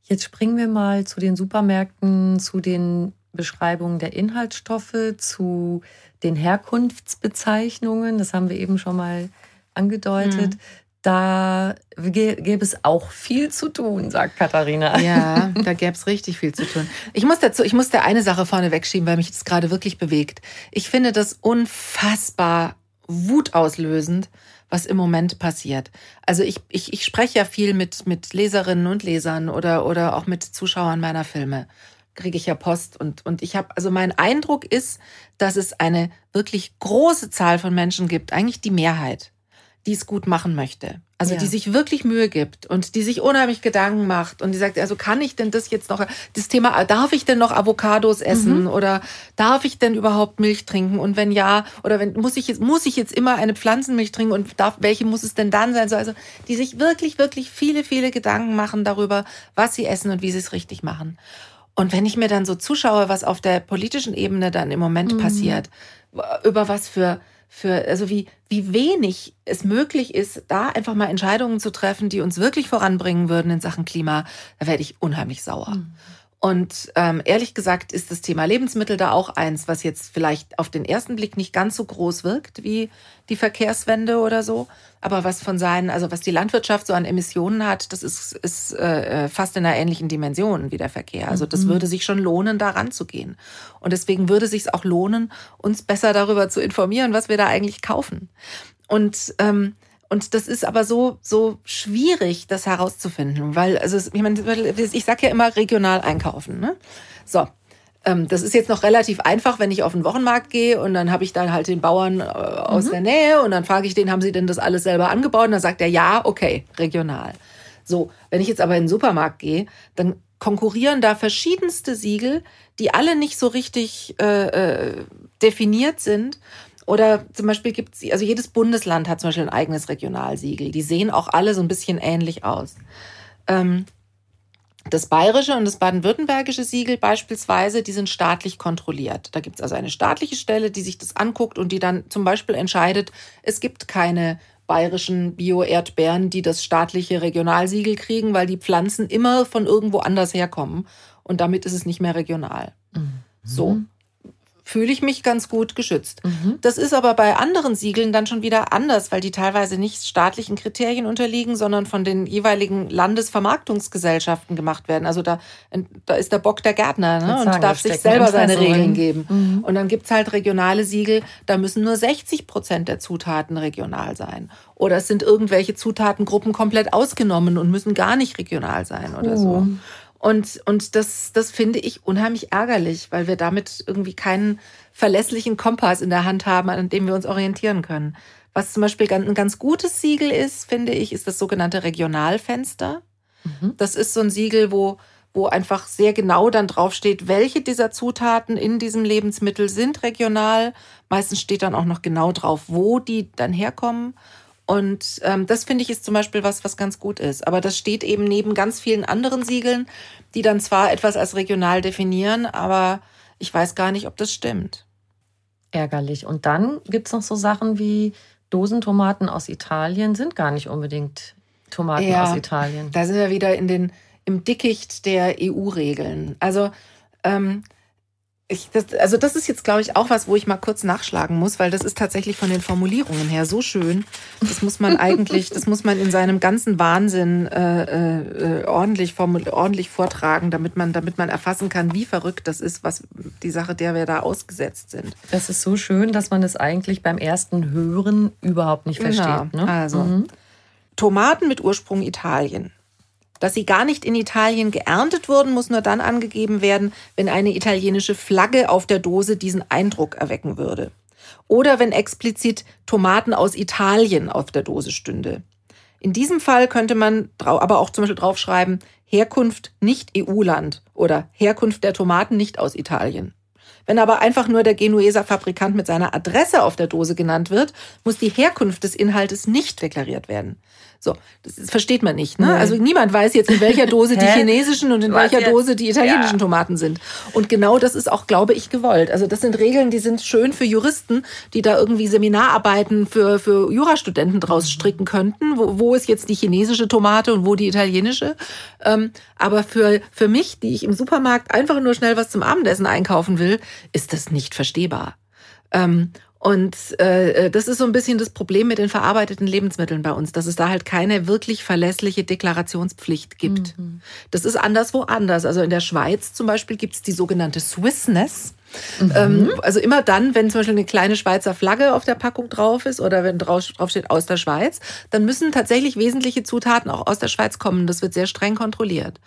Jetzt springen wir mal zu den Supermärkten, zu den Beschreibungen der Inhaltsstoffe, zu den Herkunftsbezeichnungen. Das haben wir eben schon mal angedeutet. Mhm. da gäbe es auch viel zu tun, sagt Katharina. Ja, <laughs> da gäbe es richtig viel zu tun. Ich muss dazu, ich muss da eine Sache vorne wegschieben, weil mich das gerade wirklich bewegt. Ich finde das unfassbar wutauslösend, was im Moment passiert. Also ich, ich, ich spreche ja viel mit, mit Leserinnen und Lesern oder, oder auch mit Zuschauern meiner Filme. Kriege ich ja Post und, und ich habe, also mein Eindruck ist, dass es eine wirklich große Zahl von Menschen gibt, eigentlich die Mehrheit, die es gut machen möchte. Also ja. die sich wirklich Mühe gibt und die sich unheimlich Gedanken macht und die sagt, also kann ich denn das jetzt noch, das Thema, darf ich denn noch Avocados essen mhm. oder darf ich denn überhaupt Milch trinken und wenn ja, oder wenn, muss ich jetzt, muss ich jetzt immer eine Pflanzenmilch trinken und darf, welche muss es denn dann sein? Also die sich wirklich, wirklich viele, viele Gedanken machen darüber, was sie essen und wie sie es richtig machen. Und wenn ich mir dann so zuschaue, was auf der politischen Ebene dann im Moment mhm. passiert, über was für für, also wie, wie wenig es möglich ist, da einfach mal Entscheidungen zu treffen, die uns wirklich voranbringen würden in Sachen Klima, da werde ich unheimlich sauer. Mhm. Und ähm, ehrlich gesagt ist das Thema Lebensmittel da auch eins, was jetzt vielleicht auf den ersten Blick nicht ganz so groß wirkt wie die Verkehrswende oder so, aber was von seinen, also was die Landwirtschaft so an Emissionen hat, das ist, ist äh, fast in einer ähnlichen Dimension wie der Verkehr. Also das mhm. würde sich schon lohnen, da ranzugehen. Und deswegen würde sich auch lohnen, uns besser darüber zu informieren, was wir da eigentlich kaufen. Und ähm, und das ist aber so, so schwierig, das herauszufinden, weil, also, ich meine, ich sage ja immer regional einkaufen. Ne? So, ähm, das ist jetzt noch relativ einfach, wenn ich auf den Wochenmarkt gehe und dann habe ich dann halt den Bauern äh, aus mhm. der Nähe und dann frage ich den, haben sie denn das alles selber angebaut? Und dann sagt er, ja, okay, regional. So, wenn ich jetzt aber in den Supermarkt gehe, dann konkurrieren da verschiedenste Siegel, die alle nicht so richtig äh, äh definiert sind. Oder zum Beispiel gibt es, also jedes Bundesland hat zum Beispiel ein eigenes Regionalsiegel. Die sehen auch alle so ein bisschen ähnlich aus. Ähm, das bayerische und das baden-württembergische Siegel beispielsweise, die sind staatlich kontrolliert. Da gibt es also eine staatliche Stelle, die sich das anguckt und die dann zum Beispiel entscheidet, es gibt keine bayerischen Bio-Erdbeeren, die das staatliche Regionalsiegel kriegen, weil die Pflanzen immer von irgendwo anders herkommen. Und damit ist es nicht mehr regional. Mhm. So fühle ich mich ganz gut geschützt. Mhm. Das ist aber bei anderen Siegeln dann schon wieder anders, weil die teilweise nicht staatlichen Kriterien unterliegen, sondern von den jeweiligen Landesvermarktungsgesellschaften gemacht werden. Also da, da ist der Bock der Gärtner ne? und darf sich selber seine Regeln geben. Mhm. Und dann gibt's halt regionale Siegel, da müssen nur 60 Prozent der Zutaten regional sein. Oder es sind irgendwelche Zutatengruppen komplett ausgenommen und müssen gar nicht regional sein oder oh. so. Und, und das, das finde ich unheimlich ärgerlich, weil wir damit irgendwie keinen verlässlichen Kompass in der Hand haben, an dem wir uns orientieren können. Was zum Beispiel ein ganz gutes Siegel ist, finde ich, ist das sogenannte Regionalfenster. Mhm. Das ist so ein Siegel, wo, wo einfach sehr genau dann draufsteht, welche dieser Zutaten in diesem Lebensmittel sind regional. Meistens steht dann auch noch genau drauf, wo die dann herkommen. Und ähm, das finde ich ist zum Beispiel was, was ganz gut ist. Aber das steht eben neben ganz vielen anderen Siegeln, die dann zwar etwas als regional definieren, aber ich weiß gar nicht, ob das stimmt. Ärgerlich. Und dann gibt es noch so Sachen wie Dosentomaten aus Italien sind gar nicht unbedingt Tomaten ja, aus Italien. Da sind wir wieder in den, im Dickicht der EU-Regeln. Also ähm, ich, das, also das ist jetzt, glaube ich, auch was, wo ich mal kurz nachschlagen muss, weil das ist tatsächlich von den Formulierungen her so schön. Das muss man eigentlich, das muss man in seinem ganzen Wahnsinn äh, äh, ordentlich, ordentlich vortragen, damit man, damit man erfassen kann, wie verrückt das ist, was die Sache, der wir da ausgesetzt sind. Das ist so schön, dass man es eigentlich beim ersten Hören überhaupt nicht versteht. Ja, ne? Also mhm. Tomaten mit Ursprung Italien. Dass sie gar nicht in Italien geerntet wurden, muss nur dann angegeben werden, wenn eine italienische Flagge auf der Dose diesen Eindruck erwecken würde. Oder wenn explizit Tomaten aus Italien auf der Dose stünde. In diesem Fall könnte man aber auch zum Beispiel draufschreiben, Herkunft nicht EU-Land oder Herkunft der Tomaten nicht aus Italien. Wenn aber einfach nur der Genueser Fabrikant mit seiner Adresse auf der Dose genannt wird, muss die Herkunft des Inhaltes nicht deklariert werden. So, das, versteht man nicht. Ne? Also niemand weiß jetzt, in welcher Dose die chinesischen und in Was welcher jetzt? Dose die italienischen ja. Tomaten sind. Und genau das ist auch, glaube ich, gewollt. Also das sind Regeln, die sind schön für Juristen, die da irgendwie Seminararbeiten für, für Jurastudenten draus stricken könnten. Wo, wo ist jetzt die chinesische Tomate und wo die italienische? Ähm, aber für, für mich, die ich im Supermarkt einfach nur schnell was zum Abendessen einkaufen will, ist das nicht verstehbar. Ähm, Und äh, das ist so ein bisschen das Problem mit den verarbeiteten Lebensmitteln bei uns, dass es da halt keine wirklich verlässliche Deklarationspflicht gibt. Mhm. Das ist anderswo anders. Also in der Schweiz zum Beispiel gibt es die sogenannte Swissness. Mhm. Ähm, also immer dann, wenn zum Beispiel eine kleine Schweizer Flagge auf der Packung drauf ist oder wenn drauf, drauf steht aus der Schweiz, dann müssen tatsächlich wesentliche Zutaten auch aus der Schweiz kommen. Das wird sehr streng kontrolliert.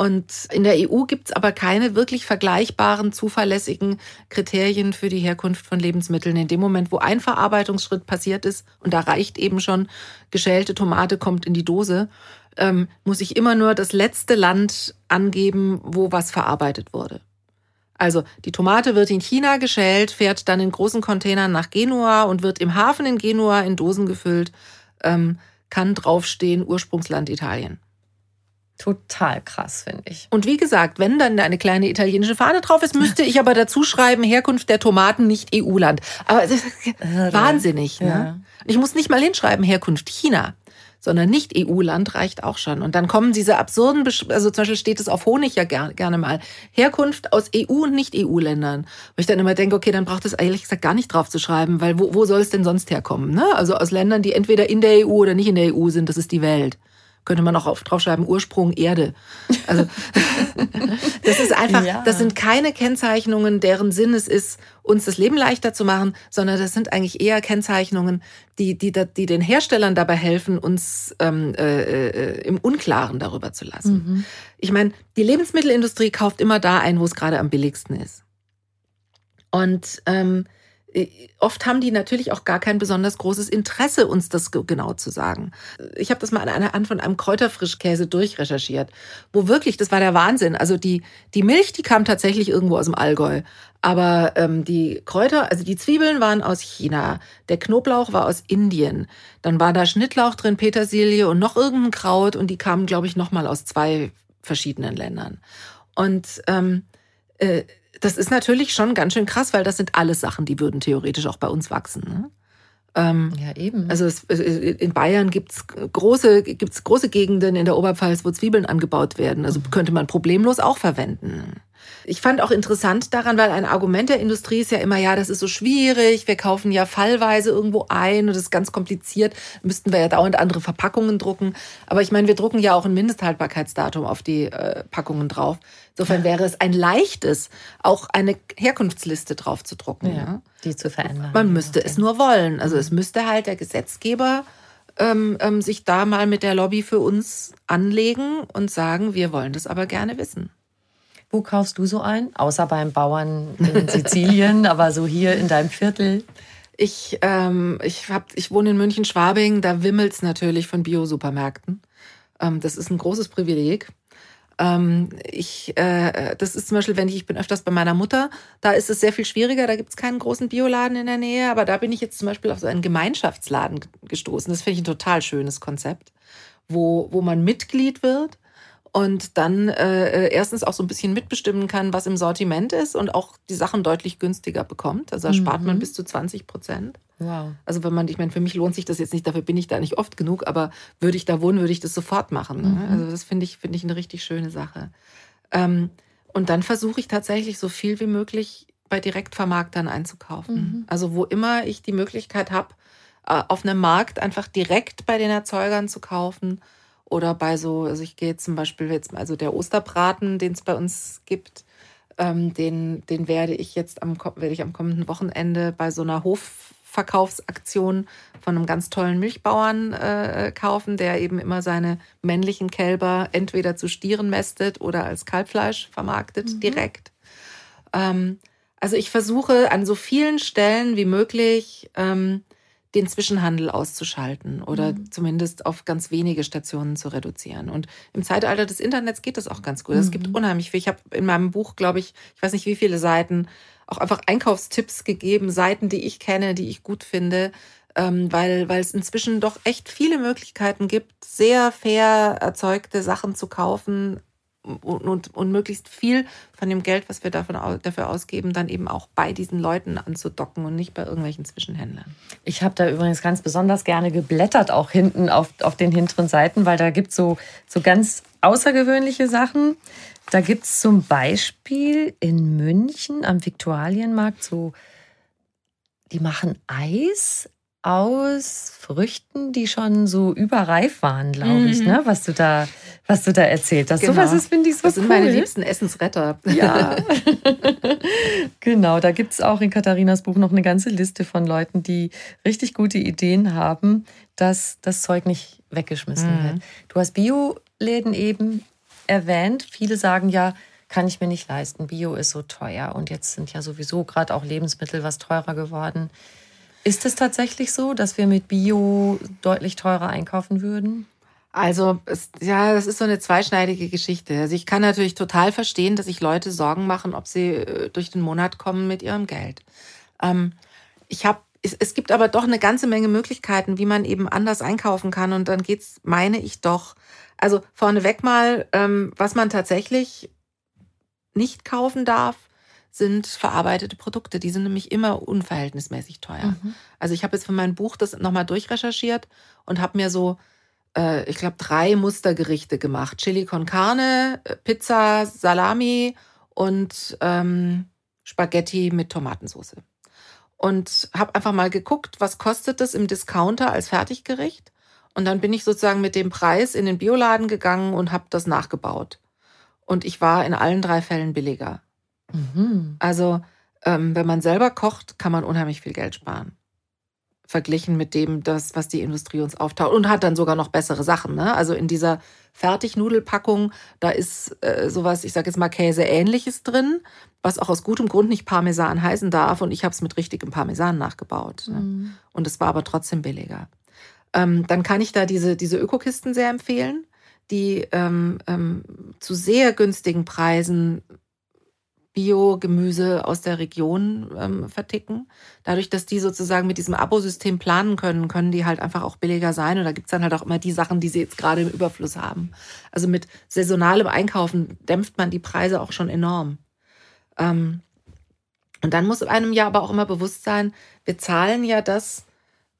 Und in der EU gibt es aber keine wirklich vergleichbaren, zuverlässigen Kriterien für die Herkunft von Lebensmitteln. In dem Moment, wo ein Verarbeitungsschritt passiert ist, und da reicht eben schon, geschälte Tomate kommt in die Dose, ähm, muss ich immer nur das letzte Land angeben, wo was verarbeitet wurde. Also die Tomate wird in China geschält, fährt dann in großen Containern nach Genua und wird im Hafen in Genua in Dosen gefüllt, ähm, kann draufstehen Ursprungsland Italien. Total krass, finde ich. Und wie gesagt, wenn dann eine kleine italienische Fahne drauf ist, müsste ich aber dazu schreiben, Herkunft der Tomaten nicht EU-Land. Aber das ist wahnsinnig. Ne? Ja. Ich muss nicht mal hinschreiben, Herkunft China, sondern nicht EU-Land reicht auch schon. Und dann kommen diese absurden, Besch also zum Beispiel steht es auf Honig ja gerne, gerne mal, Herkunft aus EU- und Nicht-EU-Ländern. Wo ich dann immer denke, okay, dann braucht es ehrlich gesagt gar nicht drauf zu schreiben, weil wo, wo soll es denn sonst herkommen? Ne? Also aus Ländern, die entweder in der EU oder nicht in der EU sind, das ist die Welt könnte man auch auf, draufschreiben, Ursprung Erde. Also <laughs> das ist einfach, ja. das sind keine Kennzeichnungen, deren Sinn es ist, uns das Leben leichter zu machen, sondern das sind eigentlich eher Kennzeichnungen, die, die, die den Herstellern dabei helfen, uns ähm, äh, äh, im Unklaren darüber zu lassen. Mhm. Ich meine, die Lebensmittelindustrie kauft immer da ein, wo es gerade am billigsten ist. Und ähm, äh, oft haben die natürlich auch gar kein besonders großes Interesse, uns das genau zu sagen. Ich habe das mal an einer Hand von einem Kräuterfrischkäse durchrecherchiert, wo wirklich, das war der Wahnsinn. Also die, die Milch, die kam tatsächlich irgendwo aus dem Allgäu. Aber ähm, die Kräuter, also die Zwiebeln waren aus China, der Knoblauch war aus Indien, dann war da Schnittlauch drin, Petersilie und noch irgendein Kraut und die kamen, glaube ich, nochmal aus zwei verschiedenen Ländern. Und ähm, äh, das ist natürlich schon ganz schön krass, weil das sind alles Sachen, die würden theoretisch auch bei uns wachsen. Ne? Ähm, ja, eben. Also es, in Bayern gibt's große, gibt's große Gegenden in der Oberpfalz, wo Zwiebeln angebaut werden. Also mhm. könnte man problemlos auch verwenden. Ich fand auch interessant daran, weil ein Argument der Industrie ist ja immer, ja, das ist so schwierig, wir kaufen ja fallweise irgendwo ein und das ist ganz kompliziert, müssten wir ja dauernd andere Verpackungen drucken. Aber ich meine, wir drucken ja auch ein Mindesthaltbarkeitsdatum auf die äh, Packungen drauf. Insofern wäre es ein leichtes, auch eine Herkunftsliste drauf zu drucken. Ja, ja. Die zu verändern. Man müsste es nur wollen. Also es müsste halt der Gesetzgeber ähm, ähm, sich da mal mit der Lobby für uns anlegen und sagen, wir wollen das aber gerne wissen. Wo kaufst du so ein? Außer beim Bauern in <laughs> Sizilien, aber so hier in deinem Viertel? Ich, ähm, ich, hab, ich wohne in München-Schwabing, da wimmelt es natürlich von Bio-Supermärkten. Ähm, das ist ein großes Privileg. Ähm, ich, äh, das ist zum Beispiel, wenn ich, ich bin öfters bei meiner Mutter, da ist es sehr viel schwieriger, da gibt es keinen großen Bioladen in der Nähe, aber da bin ich jetzt zum Beispiel auf so einen Gemeinschaftsladen gestoßen. Das finde ich ein total schönes Konzept, wo, wo man Mitglied wird und dann äh, äh, erstens auch so ein bisschen mitbestimmen kann, was im Sortiment ist und auch die Sachen deutlich günstiger bekommt. Also da spart man mhm. bis zu 20 Prozent. Wow. Also wenn man, ich meine, für mich lohnt sich das jetzt nicht, dafür bin ich da nicht oft genug, aber würde ich da wohnen, würde ich das sofort machen. Ne? Mhm. Also das finde ich, finde ich eine richtig schöne Sache. Ähm, und dann versuche ich tatsächlich so viel wie möglich bei Direktvermarktern einzukaufen. Mhm. Also wo immer ich die Möglichkeit habe, äh, auf einem Markt einfach direkt bei den Erzeugern zu kaufen oder bei so, also ich gehe zum Beispiel jetzt, also der Osterbraten, den es bei uns gibt, ähm, den, den werde ich jetzt am, werde ich am kommenden Wochenende bei so einer Hofverkaufsaktion von einem ganz tollen Milchbauern äh, kaufen, der eben immer seine männlichen Kälber entweder zu Stieren mästet oder als Kalbfleisch vermarktet, mhm. direkt. Ähm, also ich versuche an so vielen Stellen wie möglich ähm, den Zwischenhandel auszuschalten oder mhm. zumindest auf ganz wenige Stationen zu reduzieren. Und im Zeitalter des Internets geht das auch ganz gut. Mhm. Es gibt mhm. unheimlich viel. Ich habe in meinem Buch, glaube ich, ich weiß nicht wie viele Seiten, auch einfach Einkaufstipps gegeben, Seiten, die ich kenne, die ich gut finde, ähm, weil, weil es inzwischen doch echt viele Möglichkeiten gibt, sehr fair erzeugte Sachen zu kaufen, und, und, und möglichst viel von dem Geld, was wir davon, dafür ausgeben, dann eben auch bei diesen Leuten anzudocken und nicht bei irgendwelchen Zwischenhändlern. Ich habe da übrigens ganz besonders gerne geblättert, auch hinten auf, auf den hinteren Seiten, weil da gibt es so, so ganz außergewöhnliche Sachen. Da gibt es zum Beispiel in München am Viktualienmarkt so die machen Eis aus Früchten, die schon so überreif waren, glaube ich, mhm. ne? was du da, was du da erzählt hast. Genau. So was ist, finde ich, so Das sind cool. meine liebsten Essensretter. Ja. <laughs> <laughs> genau, da gibt es auch in Katharinas Buch noch eine ganze Liste von Leuten, die richtig gute Ideen haben, dass das Zeug nicht weggeschmissen mhm. wird. Du hast Bioläden eben erwähnt. Viele sagen ja, kann ich mir nicht leisten. Bio ist so teuer und jetzt sind ja sowieso gerade auch Lebensmittel was teurer geworden. Ist es tatsächlich so, dass wir mit Bio deutlich teurer einkaufen würden? Also, es, ja, das ist so eine zweischneidige Geschichte. Also, ich kann natürlich total verstehen, dass sich Leute Sorgen machen, ob sie äh, durch den Monat kommen mit ihrem Geld. Ähm, ich habe es, es gibt aber doch eine ganze Menge Möglichkeiten, wie man eben anders einkaufen kann. Und dann geht's, meine ich doch, also vorneweg mal, ähm, was man tatsächlich nicht kaufen darf, sind verarbeitete Produkte. Die sind nämlich immer unverhältnismäßig teuer. Mhm. Also ich habe jetzt für mein Buch das nochmal durchrecherchiert und habe mir so, äh, ich glaube, drei Mustergerichte gemacht. Chili con Carne, äh, Pizza, Salami und ähm, Spaghetti mit Tomatensauce. Und habe einfach mal geguckt, was kostet das im Discounter als Fertiggericht. Und dann bin ich sozusagen mit dem Preis in den Bioladen gegangen und habe das nachgebaut. Und ich war in allen drei Fällen billiger. Mhm. Also, ähm, wenn man selber kocht, kann man unheimlich viel Geld sparen. Verglichen mit dem, das, was die Industrie uns auftaucht. Und hat dann sogar noch bessere Sachen. Ne? Also in dieser Fertignudelpackung, da ist äh, sowas, ich sage jetzt mal Käse-ähnliches drin, was auch aus gutem Grund nicht Parmesan heißen darf. Und ich habe es mit richtigem Parmesan nachgebaut. Ne? Mhm. Und es war aber trotzdem billiger. Ähm, dann kann ich da diese, diese Ökokisten sehr empfehlen, die ähm, ähm, zu sehr günstigen Preisen Bio-Gemüse aus der Region ähm, verticken. Dadurch, dass die sozusagen mit diesem Abosystem planen können, können die halt einfach auch billiger sein. Und da gibt's dann halt auch immer die Sachen, die sie jetzt gerade im Überfluss haben. Also mit saisonalem Einkaufen dämpft man die Preise auch schon enorm. Ähm, und dann muss einem ja aber auch immer bewusst sein, wir zahlen ja das,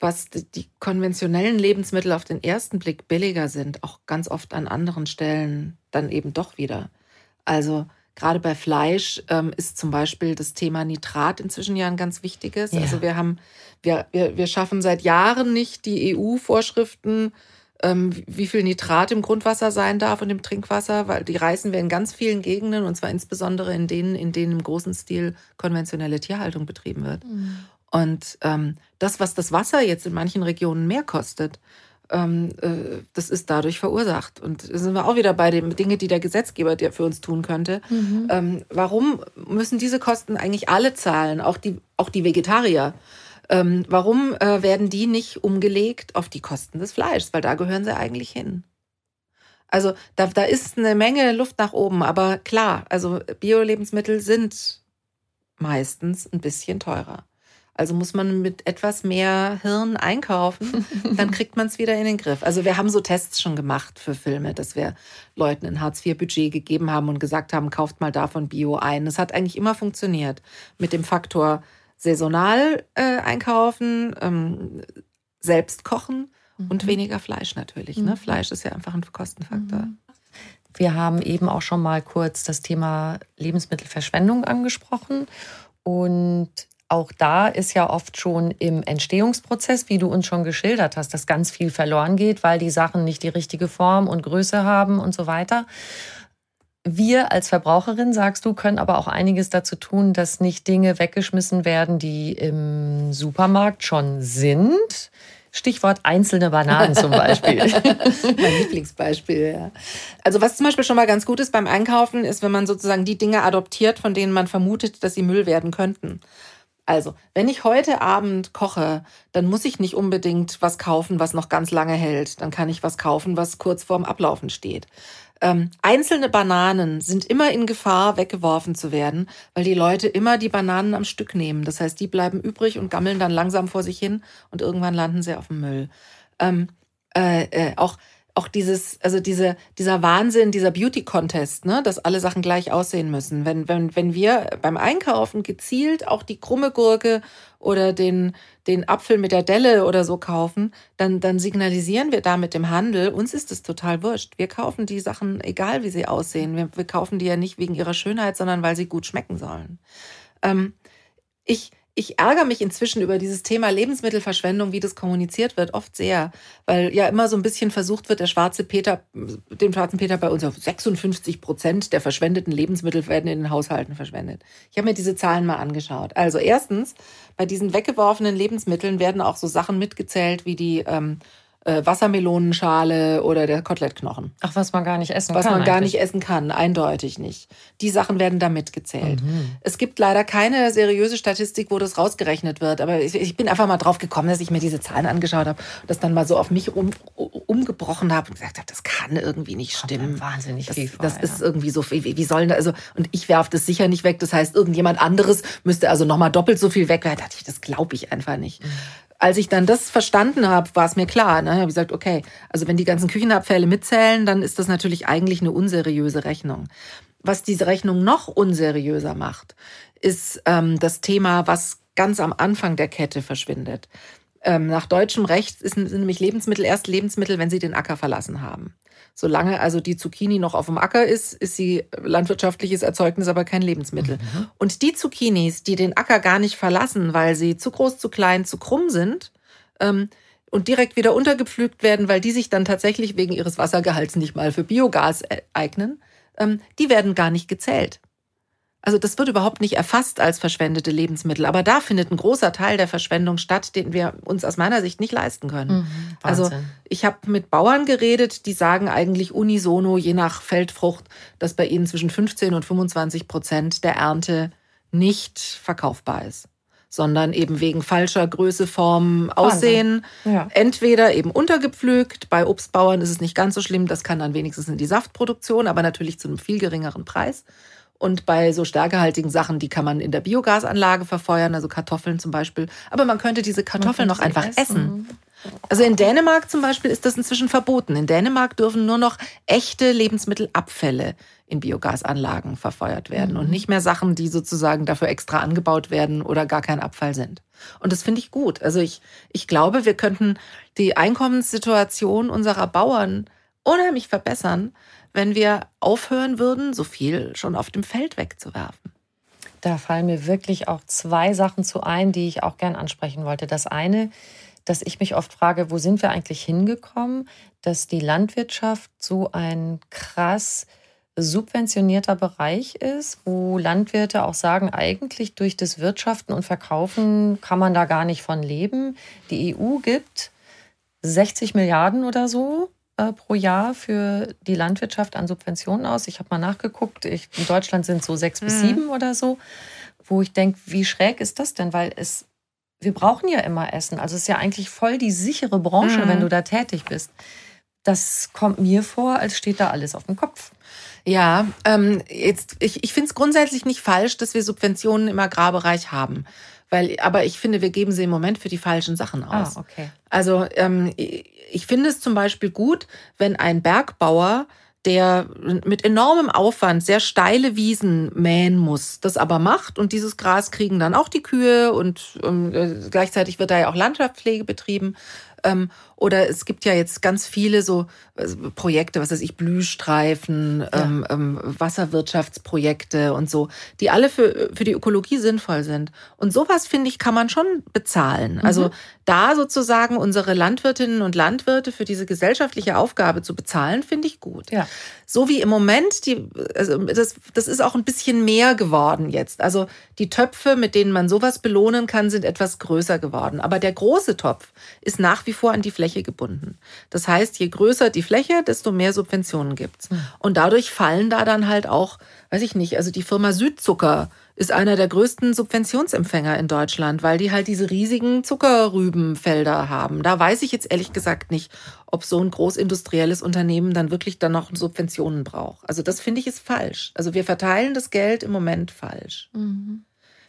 was die konventionellen Lebensmittel auf den ersten Blick billiger sind, auch ganz oft an anderen Stellen dann eben doch wieder. Also Gerade bei Fleisch ähm, ist zum Beispiel das Thema Nitrat inzwischen ja ein ganz wichtiges. Ja. Also wir haben, wir, wir, wir schaffen seit Jahren nicht die EU-Vorschriften, ähm, wie viel Nitrat im Grundwasser sein darf und im Trinkwasser, weil die reißen wir in ganz vielen Gegenden und zwar insbesondere in denen, in denen im großen Stil konventionelle Tierhaltung betrieben wird. Mhm. Und ähm, das, was das Wasser jetzt in manchen Regionen mehr kostet, ähm, äh, das ist dadurch verursacht. Und da sind wir auch wieder bei den Dingen, die der Gesetzgeber der für uns tun könnte. Mhm. Ähm, warum müssen diese Kosten eigentlich alle zahlen, auch die, auch die Vegetarier? Ähm, warum äh, werden die nicht umgelegt auf die Kosten des Fleischs? Weil da gehören sie eigentlich hin. Also da, da ist eine Menge Luft nach oben, aber klar, also Bio-Lebensmittel sind meistens ein bisschen teurer. Also muss man mit etwas mehr Hirn einkaufen, dann kriegt man es wieder in den Griff. Also wir haben so Tests schon gemacht für Filme, dass wir Leuten ein Hartz-IV-Budget gegeben haben und gesagt haben, kauft mal davon Bio ein. Das hat eigentlich immer funktioniert mit dem Faktor saisonal äh, einkaufen, ähm, selbst kochen mhm. und weniger Fleisch natürlich. Ne? Mhm. Fleisch ist ja einfach ein Kostenfaktor. Mhm. Wir haben eben auch schon mal kurz das Thema Lebensmittelverschwendung angesprochen. Und auch da ist ja oft schon im Entstehungsprozess, wie du uns schon geschildert hast, dass ganz viel verloren geht, weil die Sachen nicht die richtige Form und Größe haben und so weiter. Wir als Verbraucherin, sagst du, können aber auch einiges dazu tun, dass nicht Dinge weggeschmissen werden, die im Supermarkt schon sind. Stichwort einzelne Bananen zum Beispiel. <laughs> mein Lieblingsbeispiel, ja. Also was zum Beispiel schon mal ganz gut ist beim Einkaufen, ist, wenn man sozusagen die Dinge adoptiert, von denen man vermutet, dass sie Müll werden könnten. Also, wenn ich heute Abend koche, dann muss ich nicht unbedingt was kaufen, was noch ganz lange hält. Dann kann ich was kaufen, was kurz vorm Ablaufen steht. Ähm, einzelne Bananen sind immer in Gefahr, weggeworfen zu werden, weil die Leute immer die Bananen am Stück nehmen. Das heißt, die bleiben übrig und gammeln dann langsam vor sich hin und irgendwann landen sie auf dem Müll. Ähm, äh, äh, auch auch dieses, also diese, dieser Wahnsinn, dieser Beauty-Contest, ne, dass alle Sachen gleich aussehen müssen. Wenn, wenn, wenn wir beim Einkaufen gezielt auch die krumme Gurke oder den, den Apfel mit der Delle oder so kaufen, dann, dann signalisieren wir damit dem Handel, uns ist es total wurscht. Wir kaufen die Sachen, egal wie sie aussehen. Wir, wir kaufen die ja nicht wegen ihrer Schönheit, sondern weil sie gut schmecken sollen. Ähm, ich, ich ärgere mich inzwischen über dieses Thema Lebensmittelverschwendung, wie das kommuniziert wird, oft sehr, weil ja immer so ein bisschen versucht wird, der schwarze Peter, den schwarzen Peter bei uns auf 56 Prozent der verschwendeten Lebensmittel werden in den Haushalten verschwendet. Ich habe mir diese Zahlen mal angeschaut. Also erstens, bei diesen weggeworfenen Lebensmitteln werden auch so Sachen mitgezählt wie die ähm, äh, Wassermelonenschale oder der Kotelettknochen. Ach, was man gar nicht essen was kann. Was man gar eigentlich. nicht essen kann, eindeutig nicht. Die Sachen werden da mitgezählt. Mhm. Es gibt leider keine seriöse Statistik, wo das rausgerechnet wird. Aber ich, ich, bin einfach mal drauf gekommen, dass ich mir diese Zahlen angeschaut habe, das dann mal so auf mich um, umgebrochen habe und gesagt habe, das kann irgendwie nicht stimmen. wahnsinnig das, viel. Vor, das ja. ist irgendwie so wie, wie sollen da also und ich werfe das sicher nicht weg. Das heißt, irgendjemand anderes müsste also noch mal doppelt so viel weg. Da dachte ich, das glaube ich einfach nicht. Mhm als ich dann das verstanden habe, war es mir klar. Ne? Ich habe gesagt, okay, also wenn die ganzen Küchenabfälle mitzählen, dann ist das natürlich eigentlich eine unseriöse Rechnung. Was diese Rechnung noch unseriöser macht, ist ähm, das Thema, was ganz am Anfang der Kette verschwindet. Ähm, nach deutschem Recht sind, sind nämlich Lebensmittel erst Lebensmittel, wenn sie den Acker verlassen haben. Solange also die Zucchini noch auf dem Acker ist, ist sie landwirtschaftliches Erzeugnis, aber kein Lebensmittel. Mhm. Und die Zucchinis, die den Acker gar nicht verlassen, weil sie zu groß, zu klein, zu krumm sind, ähm, und direkt wieder untergepflügt werden, weil die sich dann tatsächlich wegen ihres Wassergehalts nicht mal für Biogas e-, eignen, ähm, die werden gar nicht gezählt. Also das wird überhaupt nicht erfasst als verschwendete Lebensmittel. Aber da findet ein großer Teil der Verschwendung statt, den wir uns aus meiner Sicht nicht leisten können. Mhm, also ich habe mit Bauern geredet, die sagen eigentlich unisono, je nach Feldfrucht, dass bei ihnen zwischen 15 und 25 Prozent der Ernte nicht verkaufbar ist sondern eben wegen falscher Größe, Form, Aussehen. Ja. Entweder eben untergepflügt, bei Obstbauern ist es nicht ganz so schlimm, das kann dann wenigstens in die Saftproduktion, aber natürlich zu einem viel geringeren Preis. Und bei so stärkehaltigen Sachen, die kann man in der Biogasanlage verfeuern, also Kartoffeln zum Beispiel. Aber man könnte diese Kartoffeln noch einfach essen. essen. Also in Dänemark zum Beispiel ist das inzwischen verboten. In Dänemark dürfen nur noch echte Lebensmittelabfälle in Biogasanlagen verfeuert werden mhm. und nicht mehr Sachen, die sozusagen dafür extra angebaut werden oder gar kein Abfall sind. Und das finde ich gut. Also ich, ich glaube, wir könnten die Einkommenssituation unserer Bauern unheimlich verbessern, wenn wir aufhören würden, so viel schon auf dem Feld wegzuwerfen. Da fallen mir wirklich auch zwei Sachen zu ein, die ich auch gern ansprechen wollte. Das eine, dass ich mich oft frage, wo sind wir eigentlich hingekommen, dass die Landwirtschaft so ein krass subventionierter Bereich ist, wo Landwirte auch sagen, eigentlich durch das Wirtschaften und Verkaufen kann man da gar nicht von leben. Die EU gibt 60 Milliarden oder so äh, pro Jahr für die Landwirtschaft an Subventionen aus. Ich habe mal nachgeguckt, ich, in Deutschland sind es so sechs mhm. bis sieben oder so, wo ich denke, wie schräg ist das denn? Weil es, wir brauchen ja immer Essen. Also es ist ja eigentlich voll die sichere Branche, mhm. wenn du da tätig bist. Das kommt mir vor, als steht da alles auf dem Kopf. Ja, ähm, jetzt, ich, ich finde es grundsätzlich nicht falsch, dass wir Subventionen im Agrarbereich haben. Weil, aber ich finde, wir geben sie im Moment für die falschen Sachen ah, aus. Ah, okay. Also ähm, ich finde es zum Beispiel gut, wenn ein Bergbauer der mit enormem Aufwand sehr steile Wiesen mähen muss, das aber macht und dieses Gras kriegen dann auch die Kühe und äh, gleichzeitig wird da ja auch Landschaftspflege betrieben. Ähm, oder es gibt ja jetzt ganz viele so also Projekte, was weiß ich, Blühstreifen, ja. ähm, ähm, Wasserwirtschaftsprojekte und so, die alle für, für die Ökologie sinnvoll sind. Und sowas, finde ich, kann man schon bezahlen. Mhm. Also da sozusagen unsere Landwirtinnen und Landwirte für diese gesellschaftliche Aufgabe zu bezahlen, finde ich gut. Ja. So wie im Moment, die, also das, das ist auch ein bisschen mehr geworden jetzt. Also die Töpfe, mit denen man sowas belohnen kann, sind etwas größer geworden. Aber der große Topf ist nach wie vor an die Fläche Fläche gebunden. Das heißt, je größer die Fläche, desto mehr Subventionen gibt's. Mhm. Und dadurch fallen da dann halt auch, weiß ich nicht, also die Firma Südzucker ist einer der größten Subventionsempfänger in Deutschland, weil die halt diese riesigen Zuckerrübenfelder haben. Da weiß ich jetzt ehrlich gesagt nicht, ob so ein großindustrielles Unternehmen dann wirklich dann noch Subventionen braucht. Also das finde ich ist falsch. Also wir verteilen das Geld im Moment falsch. Mhm.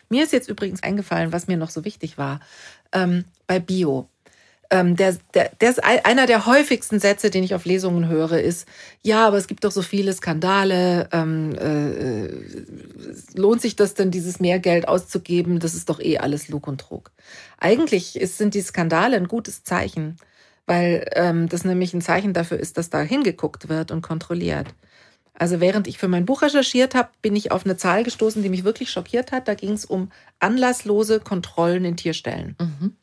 Mir ist jetzt übrigens eingefallen, was mir noch so wichtig war. Ähm, bei Bio ähm, der, der, der ist einer der häufigsten Sätze, den ich auf Lesungen höre, ist, ja, aber es gibt doch so viele Skandale, ähm, äh, lohnt sich das denn, dieses Mehrgeld auszugeben? Das ist doch eh alles Lug und Trug. Eigentlich ist, sind die Skandale ein gutes Zeichen, weil ähm, das nämlich ein Zeichen dafür ist, dass da hingeguckt wird und kontrolliert. Also während ich für mein Buch recherchiert habe, bin ich auf eine Zahl gestoßen, die mich wirklich schockiert hat. Da ging es um anlasslose Kontrollen in Tierstellen. Mhm.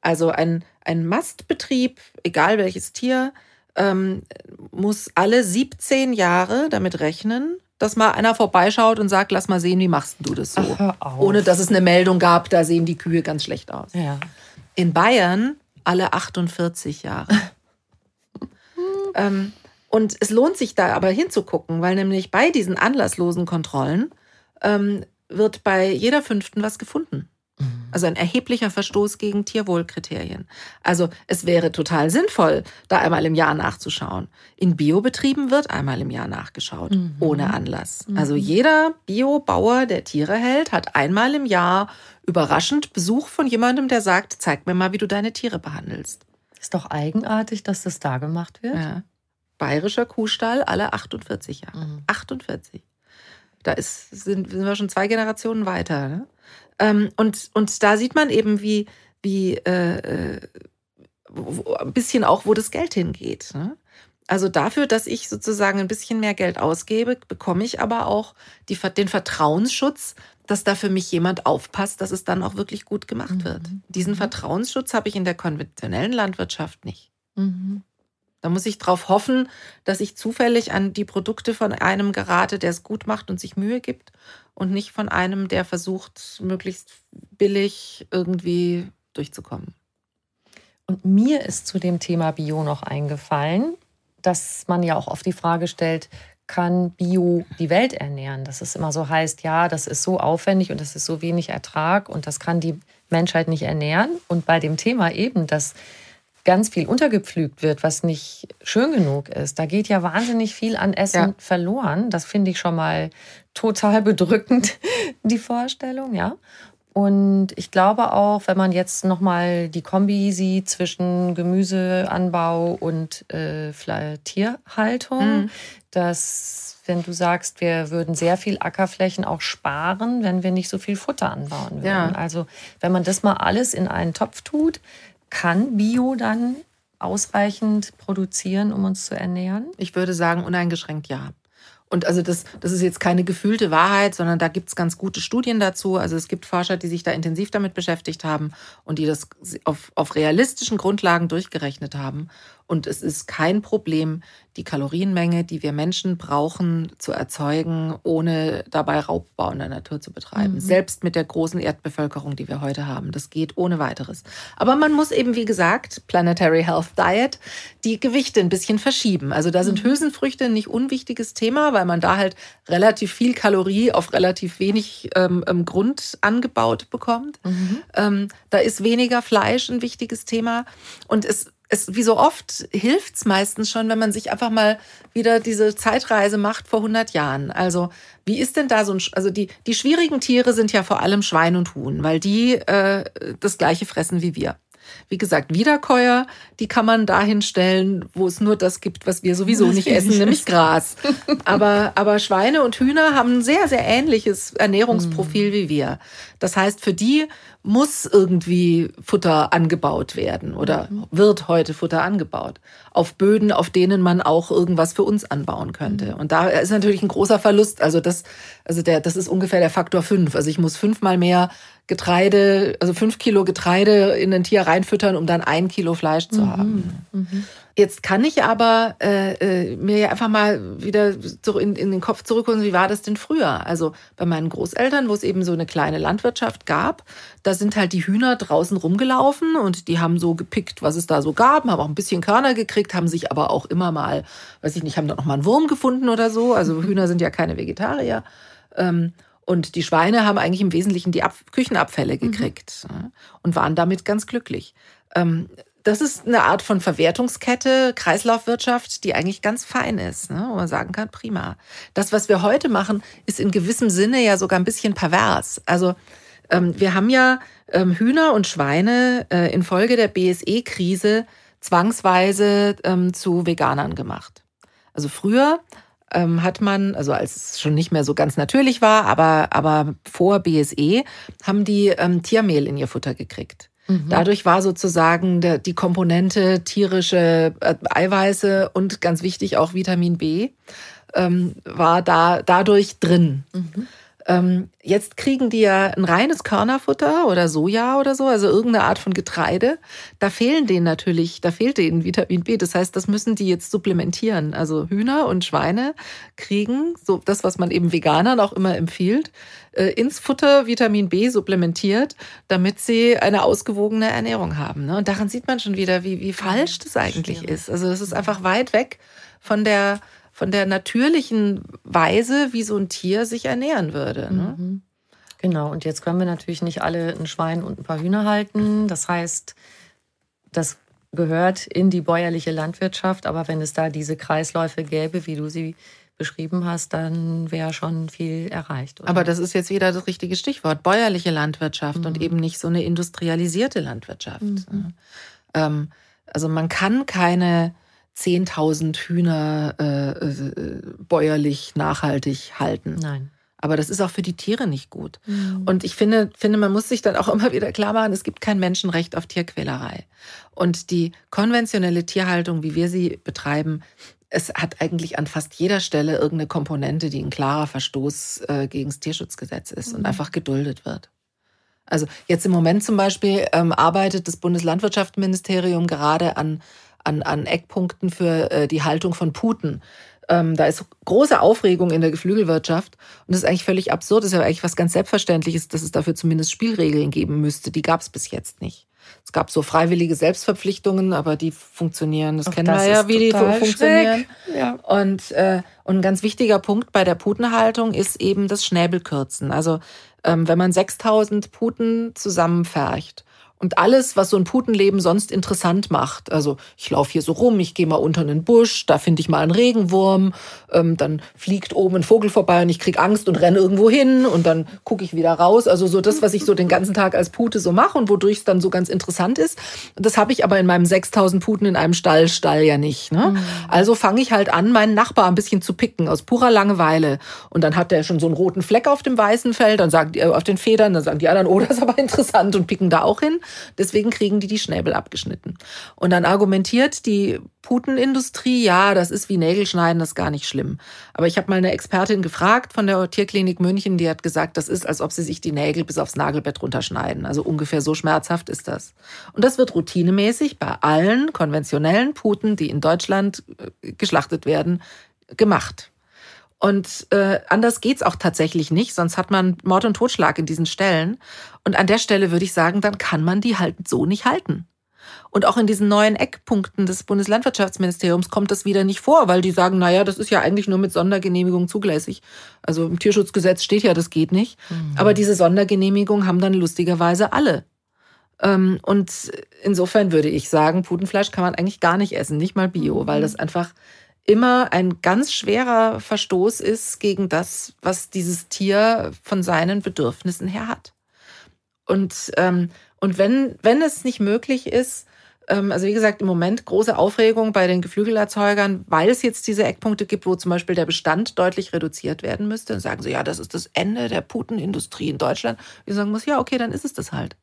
Also ein, ein Mastbetrieb, egal welches Tier, ähm, muss alle 17 Jahre damit rechnen, dass mal einer vorbeischaut und sagt, lass mal sehen, wie machst du das so? Ach, Ohne dass es eine Meldung gab, da sehen die Kühe ganz schlecht aus. Ja. In Bayern alle 48 Jahre. <laughs> ähm, und es lohnt sich da aber hinzugucken, weil nämlich bei diesen anlasslosen Kontrollen ähm, wird bei jeder fünften was gefunden. Mhm. Also ein erheblicher Verstoß gegen Tierwohlkriterien. Also es wäre total sinnvoll, da einmal im Jahr nachzuschauen. In Biobetrieben wird einmal im Jahr nachgeschaut, mhm. ohne Anlass. Mhm. Also jeder Biobauer, der Tiere hält, hat einmal im Jahr überraschend Besuch von jemandem, der sagt, zeig mir mal, wie du deine Tiere behandelst. Ist doch eigenartig, dass das da gemacht wird. Ja. Bayerischer Kuhstall alle 48 Jahre. Mhm. 48. Da ist, sind, sind wir schon zwei Generationen weiter. Ne? Ähm, und, und da sieht man eben, wie, wie äh, äh wo, ein bisschen auch, wo das Geld hingeht. Ne? Also dafür, dass ich sozusagen ein bisschen mehr Geld ausgebe, bekomme ich aber auch die, den Vertrauensschutz, dass da für mich jemand aufpasst, dass es dann auch wirklich gut gemacht mhm. wird. Diesen mhm. Vertrauensschutz habe ich in der konventionellen Landwirtschaft nicht. Mhm. Da muss ich darauf hoffen, dass ich zufällig an die Produkte von einem gerate, der es gut macht und sich Mühe gibt und nicht von einem, der versucht, möglichst billig irgendwie durchzukommen. Und mir ist zu dem Thema Bio noch eingefallen, dass man ja auch oft die Frage stellt, kann Bio die Welt ernähren? Dass es immer so heißt, ja, das ist so aufwendig und das ist so wenig Ertrag und das kann die Menschheit nicht ernähren. Und bei dem Thema eben, dass ganz viel untergepflügt wird, was nicht schön genug ist. Da geht ja wahnsinnig viel an Essen ja. verloren. Das finde ich schon mal total <laughs> bedrückend, die Vorstellung, ja. Und ich glaube auch, wenn man jetzt nochmal die Kombi sieht zwischen Gemüseanbau und äh, Tierhaltung, mhm. dass wenn du sagst, wir würden sehr viel Ackerflächen auch sparen, wenn wir nicht so viel Futter anbauen würden. Ja. Also wenn man das mal alles in einen Topf tut, kann Bio dann ausreichend produzieren, um uns zu ernähren? Ich würde sagen, uneingeschränkt ja. Und also das, das ist jetzt keine gefühlte Wahrheit, sondern da gibt es ganz gute Studien dazu. Also es gibt Forscher, die sich da intensiv damit beschäftigt haben und die das auf, auf realistischen Grundlagen durchgerechnet haben. Und es ist kein Problem, die Kalorienmenge, die wir Menschen brauchen, zu erzeugen, ohne dabei Raubbau in der Natur zu betreiben. Mhm. Selbst mit der großen Erdbevölkerung, die wir heute haben. Das geht ohne weiteres. Aber man muss eben, wie gesagt, Planetary Health Diet, die Gewichte ein bisschen verschieben. Also da sind mhm. Hülsenfrüchte ein nicht unwichtiges Thema, weil man da halt relativ viel Kalorie auf relativ wenig ähm, Grund angebaut bekommt. Mhm. Ähm, da ist weniger Fleisch ein wichtiges Thema. Und es es, wie so oft hilft's meistens schon, wenn man sich einfach mal wieder diese Zeitreise macht vor 100 Jahren. Also wie ist denn da so ein, also die, die schwierigen Tiere sind ja vor allem Schwein und Huhn, weil die äh, das gleiche fressen wie wir. Wie gesagt, Wiederkäuer, die kann man dahin stellen, wo es nur das gibt, was wir sowieso nicht essen, nämlich Gras. <laughs> Aber, aber Schweine und Hühner haben ein sehr, sehr ähnliches Ernährungsprofil mm. wie wir. Das heißt, für die muss irgendwie Futter angebaut werden oder mhm. wird heute Futter angebaut. Auf Böden, auf denen man auch irgendwas für uns anbauen könnte. Mhm. Und da ist natürlich ein großer Verlust. Also das, also der, das ist ungefähr der Faktor fünf. Also ich muss fünfmal mehr Getreide, also fünf Kilo Getreide in ein Tier reinfüttern, um dann ein Kilo Fleisch zu mhm. haben. Mhm. Jetzt kann ich aber äh, äh, mir ja einfach mal wieder so in, in den Kopf zurückholen, wie war das denn früher? Also bei meinen Großeltern, wo es eben so eine kleine Landwirtschaft gab, da sind halt die Hühner draußen rumgelaufen und die haben so gepickt, was es da so gab, haben auch ein bisschen Körner gekriegt, haben sich aber auch immer mal, weiß ich nicht, haben da noch mal einen Wurm gefunden oder so. Also Hühner sind ja keine Vegetarier. Ähm, und die Schweine haben eigentlich im Wesentlichen die Ab Küchenabfälle mhm. gekriegt mhm. und waren damit ganz glücklich. Ähm, das ist eine Art von Verwertungskette, Kreislaufwirtschaft, die eigentlich ganz fein ist, ne? wo man sagen kann, prima. Das, was wir heute machen, ist in gewissem Sinne ja sogar ein bisschen pervers. Also ähm, wir haben ja ähm, Hühner und Schweine äh, infolge der BSE-Krise zwangsweise ähm, zu Veganern gemacht. Also früher ähm, hat man, also als es schon nicht mehr so ganz natürlich war, aber, aber vor BSE, haben die ähm, Tiermehl in ihr Futter gekriegt. Mhm. Dadurch war sozusagen der, die Komponente tierische äh, Eiweiße und ganz wichtig auch Vitamin B ähm, war da dadurch drin. Mhm. Ähm, jetzt kriegen die ja ein reines Körnerfutter oder Soja oder so, also irgendeine Art von Getreide. Da fehlen denen natürlich, da fehlt denen Vitamin B. Das heißt, das müssen die jetzt supplementieren. Also Hühner und Schweine kriegen so das, was man eben Veganern auch immer empfiehlt, äh, ins Futter Vitamin B supplementiert, damit sie eine ausgewogene Ernährung haben. Ne? Und daran sieht man schon wieder, wie, wie falsch das eigentlich ist. Also das ist einfach weit weg von der von der natürlichen Weise, wie so ein Tier sich ernähren würde. Ne? Mhm. Genau, und jetzt können wir natürlich nicht alle ein Schwein und ein paar Hühner halten. Das heißt, das gehört in die bäuerliche Landwirtschaft, aber wenn es da diese Kreisläufe gäbe, wie du sie beschrieben hast, dann wäre schon viel erreicht. Oder? Aber das ist jetzt wieder das richtige Stichwort, bäuerliche Landwirtschaft mhm. und eben nicht so eine industrialisierte Landwirtschaft. Mhm. Ähm, also man kann keine 10.000 Hühner äh, äh, bäuerlich nachhaltig halten. Nein. Aber das ist auch für die Tiere nicht gut. Mhm. Und ich finde, finde, man muss sich dann auch <laughs> immer wieder klar machen, es gibt kein Menschenrecht auf Tierquälerei. Und die konventionelle Tierhaltung, wie wir sie betreiben, es hat eigentlich an fast jeder Stelle irgendeine Komponente, die ein klarer Verstoß äh, gegen das Tierschutzgesetz ist mhm. und einfach geduldet wird. Also jetzt im Moment zum Beispiel ähm, arbeitet das Bundeslandwirtschaftsministerium gerade an an, an Eckpunkten für äh, die Haltung von Puten. Ähm, da ist große Aufregung in der Geflügelwirtschaft und das ist eigentlich völlig absurd. Das ist ja eigentlich was ganz Selbstverständliches, dass es dafür zumindest Spielregeln geben müsste. Die gab es bis jetzt nicht. Es gab so freiwillige Selbstverpflichtungen, aber die funktionieren, das Auch kennen das wir ja, wie die funktionieren. Ja. Und, äh, und ein ganz wichtiger Punkt bei der Putenhaltung ist eben das Schnäbelkürzen. Also ähm, wenn man 6000 Puten zusammenfercht und alles, was so ein Putenleben sonst interessant macht. Also ich laufe hier so rum, ich gehe mal unter einen Busch, da finde ich mal einen Regenwurm, ähm, dann fliegt oben ein Vogel vorbei und ich krieg Angst und renne irgendwo hin und dann gucke ich wieder raus. Also so das, was ich so den ganzen Tag als Pute so mache und wodurch es dann so ganz interessant ist. Das habe ich aber in meinem 6000 Puten in einem Stall, Stall ja nicht. Ne? Mhm. Also fange ich halt an, meinen Nachbar ein bisschen zu picken aus purer Langeweile. Und dann hat der schon so einen roten Fleck auf dem weißen Fell, dann sagen die, äh, auf den Federn, dann sagen die anderen, oh, das ist aber <laughs> interessant und picken da auch hin. Deswegen kriegen die die Schnäbel abgeschnitten. Und dann argumentiert die Putenindustrie, ja, das ist wie Nägelschneiden, das ist gar nicht schlimm. Aber ich habe mal eine Expertin gefragt von der Tierklinik München, die hat gesagt, das ist, als ob sie sich die Nägel bis aufs Nagelbett runterschneiden. Also ungefähr so schmerzhaft ist das. Und das wird routinemäßig bei allen konventionellen Puten, die in Deutschland äh, geschlachtet werden, gemacht. Und äh, anders geht's auch tatsächlich nicht, sonst hat man Mord und Totschlag in diesen Stellen. Und an der Stelle würde ich sagen, dann kann man die halt so nicht halten. Und auch in diesen neuen Eckpunkten des Bundeslandwirtschaftsministeriums kommt das wieder nicht vor, weil die sagen, naja, das ist ja eigentlich nur mit Sondergenehmigung zulässig. Also im Tierschutzgesetz steht ja, das geht nicht. Mhm. Aber diese Sondergenehmigung haben dann lustigerweise alle. Ähm, und insofern würde ich sagen, Putenfleisch kann man eigentlich gar nicht essen, nicht mal Bio, weil das einfach immer ein ganz schwerer Verstoß ist gegen das, was dieses Tier von seinen Bedürfnissen her hat. Und, ähm, und wenn, wenn es nicht möglich ist, ähm, also wie gesagt, im Moment große Aufregung bei den Geflügelerzeugern, weil es jetzt diese Eckpunkte gibt, wo zum Beispiel der Bestand deutlich reduziert werden müsste. Und sagen sie, ja, das ist das Ende der Putenindustrie in Deutschland. Wir sagen muss, ja, okay, dann ist es das halt.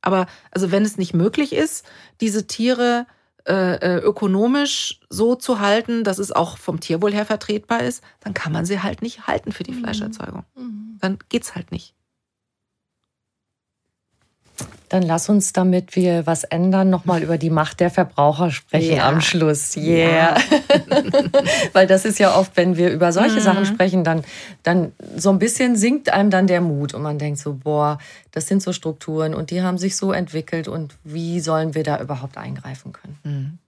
Aber also wenn es nicht möglich ist, diese Tiere äh, äh, ökonomisch so zu halten, dass es auch vom Tierwohl her vertretbar ist, dann kann man sie halt nicht halten für die mhm. Fleischerzeugung. Mhm. Dann geht's halt nicht. Dann lass uns, damit wir was ändern, nochmal über die Macht der Verbraucher sprechen ja. am Schluss. Yeah. Ja. <laughs> Weil das ist ja oft, wenn wir über solche mhm. Sachen sprechen, dann, dann so ein bisschen sinkt einem dann der Mut und man denkt so, boah, das sind so Strukturen und die haben sich so entwickelt und wie sollen wir da überhaupt eingreifen können? Mhm.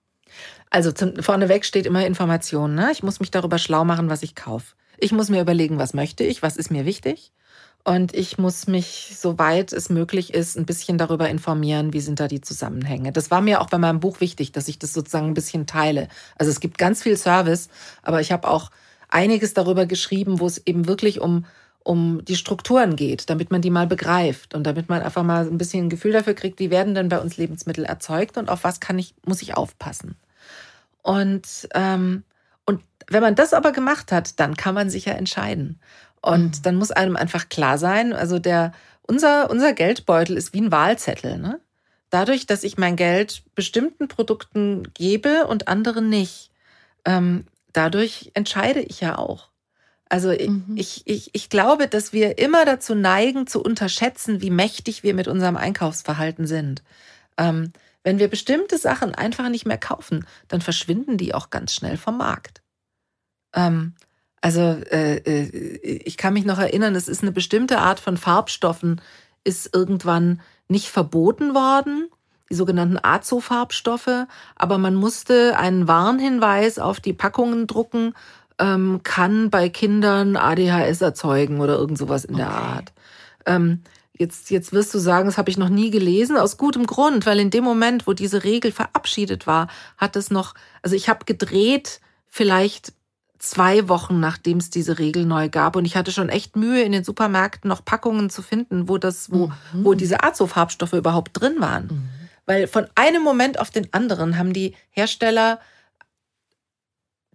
Also zum, vorneweg steht immer Information. Ne? Ich muss mich darüber schlau machen, was ich kaufe. Ich muss mir überlegen, was möchte ich, was ist mir wichtig. Und ich muss mich, soweit es möglich ist, ein bisschen darüber informieren, wie sind da die Zusammenhänge. Das war mir auch bei meinem Buch wichtig, dass ich das sozusagen ein bisschen teile. Also es gibt ganz viel Service, aber ich habe auch einiges darüber geschrieben, wo es eben wirklich um, um die Strukturen geht, damit man die mal begreift und damit man einfach mal ein bisschen ein Gefühl dafür kriegt, wie werden denn bei uns Lebensmittel erzeugt und auf was kann ich, muss ich aufpassen. Und, ähm, und wenn man das aber gemacht hat, dann kann man sich ja entscheiden. Und dann muss einem einfach klar sein, also der, unser, unser Geldbeutel ist wie ein Wahlzettel. Ne? Dadurch, dass ich mein Geld bestimmten Produkten gebe und anderen nicht, ähm, dadurch entscheide ich ja auch. Also mhm. ich, ich, ich glaube, dass wir immer dazu neigen, zu unterschätzen, wie mächtig wir mit unserem Einkaufsverhalten sind. Ähm, wenn wir bestimmte Sachen einfach nicht mehr kaufen, dann verschwinden die auch ganz schnell vom Markt. Ähm, also äh, äh, ich kann mich noch erinnern, es ist eine bestimmte Art von Farbstoffen, ist irgendwann nicht verboten worden, die sogenannten Azo-Farbstoffe, aber man musste einen Warnhinweis auf die Packungen drucken, ähm, kann bei Kindern ADHS erzeugen oder irgend sowas in okay. der Art. Ähm, Jetzt, jetzt wirst du sagen, das habe ich noch nie gelesen, aus gutem Grund, weil in dem Moment, wo diese Regel verabschiedet war, hat es noch, also ich habe gedreht, vielleicht zwei Wochen, nachdem es diese Regel neu gab. Und ich hatte schon echt Mühe, in den Supermärkten noch Packungen zu finden, wo das, wo, mhm. wo diese Azo-Farbstoffe überhaupt drin waren. Mhm. Weil von einem Moment auf den anderen haben die Hersteller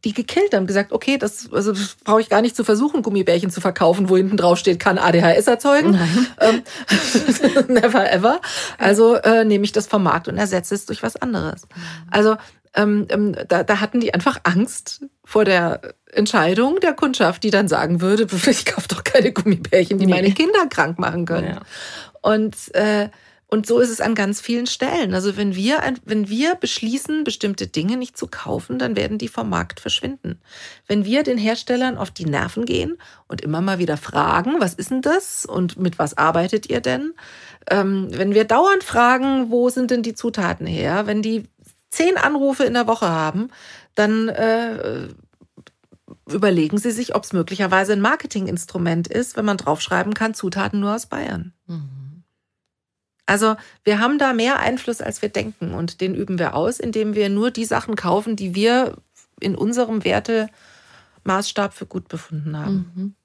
die gekillt haben, gesagt, okay, das, also das brauche ich gar nicht zu versuchen, Gummibärchen zu verkaufen, wo hinten drauf steht, kann ADHS erzeugen. Ähm, <laughs> never ever. Also äh, nehme ich das vom Markt und ersetze es durch was anderes. Also ähm, ähm, da, da hatten die einfach Angst vor der Entscheidung der Kundschaft, die dann sagen würde, <laughs> ich kaufe doch keine Gummibärchen, die nee. meine Kinder krank machen können. Ja. Und äh, und so ist es an ganz vielen Stellen. Also wenn wir, wenn wir beschließen, bestimmte Dinge nicht zu kaufen, dann werden die vom Markt verschwinden. Wenn wir den Herstellern auf die Nerven gehen und immer mal wieder fragen, was ist denn das und mit was arbeitet ihr denn? Ähm, wenn wir dauernd fragen, wo sind denn die Zutaten her? Wenn die zehn Anrufe in der Woche haben, dann äh, überlegen Sie sich, ob es möglicherweise ein Marketinginstrument ist, wenn man draufschreiben kann, Zutaten nur aus Bayern. Mhm. Also wir haben da mehr Einfluss, als wir denken und den üben wir aus, indem wir nur die Sachen kaufen, die wir in unserem Wertemaßstab für gut befunden haben. Mhm.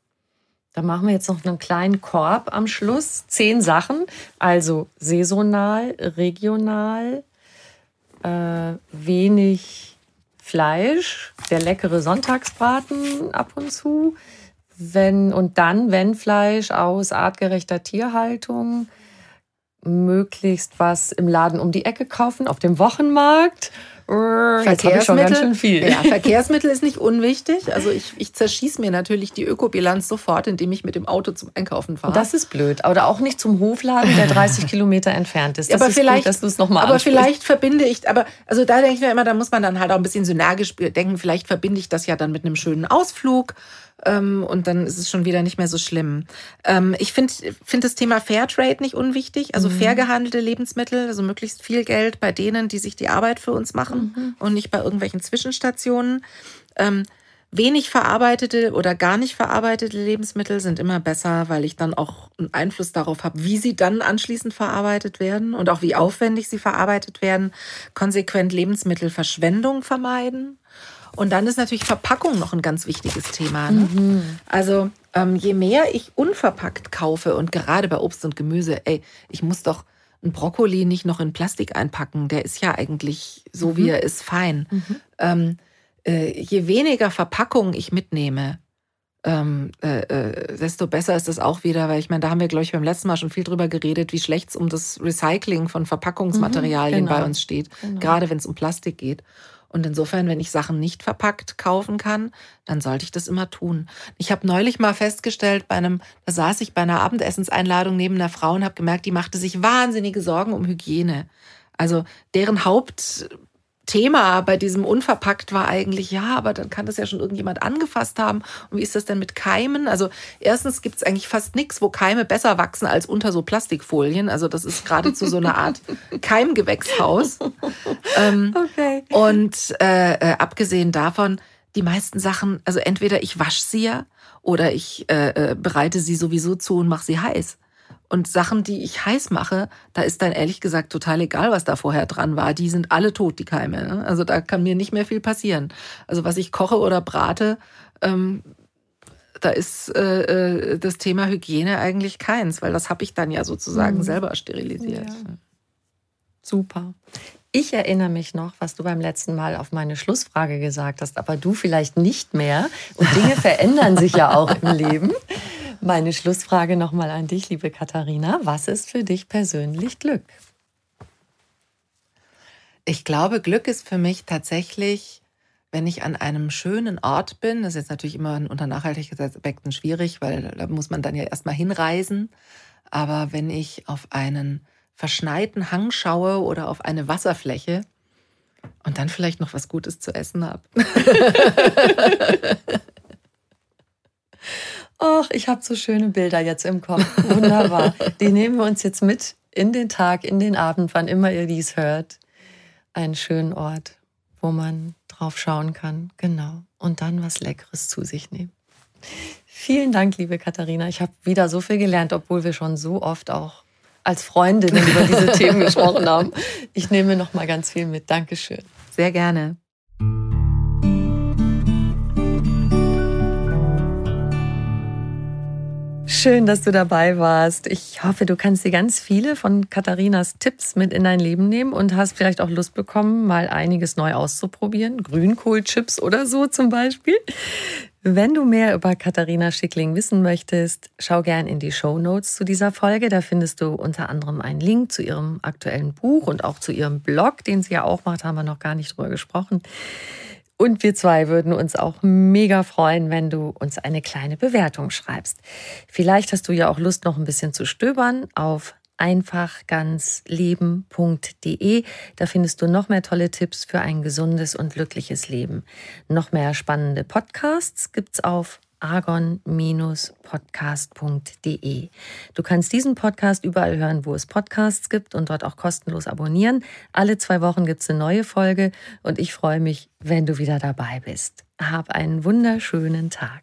Da machen wir jetzt noch einen kleinen Korb am Schluss. Zehn Sachen, also saisonal, regional, äh, wenig Fleisch, der leckere Sonntagsbraten ab und zu. Wenn, und dann, wenn Fleisch aus artgerechter Tierhaltung, möglichst was im Laden um die Ecke kaufen, auf dem Wochenmarkt. Verkehrsmittel, Ja, <laughs> Verkehrsmittel ist nicht unwichtig. Also ich, ich zerschieße mir natürlich die Ökobilanz sofort, indem ich mit dem Auto zum Einkaufen fahre. Das ist blöd. Oder auch nicht zum Hofladen, der 30 <laughs> Kilometer entfernt ist. Das aber ist vielleicht, gut, dass du es nochmal Aber ansprichst. vielleicht verbinde ich, aber also da denke ich mir immer, da muss man dann halt auch ein bisschen synergisch denken. Vielleicht verbinde ich das ja dann mit einem schönen Ausflug ähm, und dann ist es schon wieder nicht mehr so schlimm. Ähm, ich finde find das Thema Fairtrade nicht unwichtig, also mhm. fair gehandelte Lebensmittel, also möglichst viel Geld bei denen, die sich die Arbeit für uns machen mhm. und nicht bei irgendwelchen Zwischenstationen. Ähm, wenig verarbeitete oder gar nicht verarbeitete Lebensmittel sind immer besser, weil ich dann auch einen Einfluss darauf habe, wie sie dann anschließend verarbeitet werden und auch wie aufwendig sie verarbeitet werden. Konsequent Lebensmittelverschwendung vermeiden. Und dann ist natürlich Verpackung noch ein ganz wichtiges Thema. Ne? Mhm. Also ähm, je mehr ich unverpackt kaufe und gerade bei Obst und Gemüse, ey, ich muss doch ein Brokkoli nicht noch in Plastik einpacken. Der ist ja eigentlich so, mhm. wie er ist, fein. Mhm. Ähm, äh, je weniger Verpackung ich mitnehme, ähm, äh, äh, desto besser ist das auch wieder, weil ich meine, da haben wir, glaube ich, beim letzten Mal schon viel drüber geredet, wie schlecht es um das Recycling von Verpackungsmaterialien mhm, genau. bei uns steht, genau. gerade wenn es um Plastik geht. Und insofern, wenn ich Sachen nicht verpackt kaufen kann, dann sollte ich das immer tun. Ich habe neulich mal festgestellt, bei einem, da saß ich bei einer Abendessenseinladung neben einer Frau und habe gemerkt, die machte sich wahnsinnige Sorgen um Hygiene. Also deren Haupt Thema bei diesem Unverpackt war eigentlich, ja, aber dann kann das ja schon irgendjemand angefasst haben. Und wie ist das denn mit Keimen? Also erstens gibt es eigentlich fast nichts, wo Keime besser wachsen als unter so Plastikfolien. Also das ist geradezu so eine Art <laughs> Keimgewächshaus. Ähm, okay. Und äh, äh, abgesehen davon, die meisten Sachen, also entweder ich wasche sie ja oder ich äh, äh bereite sie sowieso zu und mache sie heiß. Und Sachen, die ich heiß mache, da ist dann ehrlich gesagt total egal, was da vorher dran war. Die sind alle tot, die Keime. Ne? Also da kann mir nicht mehr viel passieren. Also was ich koche oder brate, ähm, da ist äh, äh das Thema Hygiene eigentlich keins, weil das habe ich dann ja sozusagen mhm. selber sterilisiert. Ja. Super. Ich erinnere mich noch, was du beim letzten Mal auf meine Schlussfrage gesagt hast, aber du vielleicht nicht mehr. Und Dinge verändern sich ja auch im Leben. <laughs> Meine Schlussfrage nochmal an dich, liebe Katharina. Was ist für dich persönlich Glück? Ich glaube, Glück ist für mich tatsächlich wenn ich an einem schönen Ort bin, das ist jetzt natürlich immer unter Nachhaltigkeitsaspekten schwierig, weil da muss man dann ja erstmal hinreisen. Aber wenn ich auf einen verschneiten Hang schaue oder auf eine Wasserfläche und dann vielleicht noch was Gutes zu essen habe. <laughs> Ach, ich habe so schöne Bilder jetzt im Kopf. Wunderbar. Die nehmen wir uns jetzt mit in den Tag, in den Abend, wann immer ihr dies hört. Einen schönen Ort, wo man drauf schauen kann. Genau. Und dann was Leckeres zu sich nehmen. Vielen Dank, liebe Katharina. Ich habe wieder so viel gelernt, obwohl wir schon so oft auch als Freundinnen über diese Themen gesprochen haben. Ich nehme noch mal ganz viel mit. Dankeschön. Sehr gerne. Schön, dass du dabei warst. Ich hoffe, du kannst dir ganz viele von Katharinas Tipps mit in dein Leben nehmen und hast vielleicht auch Lust bekommen, mal einiges neu auszuprobieren. Grünkohlchips oder so zum Beispiel. Wenn du mehr über Katharina Schickling wissen möchtest, schau gern in die Show Notes zu dieser Folge. Da findest du unter anderem einen Link zu ihrem aktuellen Buch und auch zu ihrem Blog, den sie ja auch macht, haben wir noch gar nicht drüber gesprochen. Und wir zwei würden uns auch mega freuen, wenn du uns eine kleine Bewertung schreibst. Vielleicht hast du ja auch Lust, noch ein bisschen zu stöbern auf einfachganzleben.de. Da findest du noch mehr tolle Tipps für ein gesundes und glückliches Leben. Noch mehr spannende Podcasts gibt's auf argon-podcast.de. Du kannst diesen Podcast überall hören, wo es Podcasts gibt und dort auch kostenlos abonnieren. Alle zwei Wochen gibt es eine neue Folge und ich freue mich, wenn du wieder dabei bist. Hab einen wunderschönen Tag.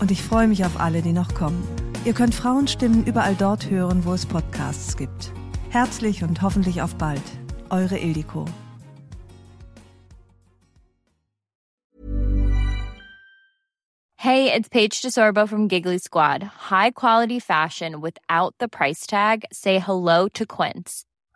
und ich freue mich auf alle, die noch kommen. Ihr könnt Frauenstimmen überall dort hören, wo es Podcasts gibt. Herzlich und hoffentlich auf bald. Eure Ildiko. Hey, it's Paige DeSorbo from Giggly Squad. High quality fashion without the price tag. Say hello to Quince.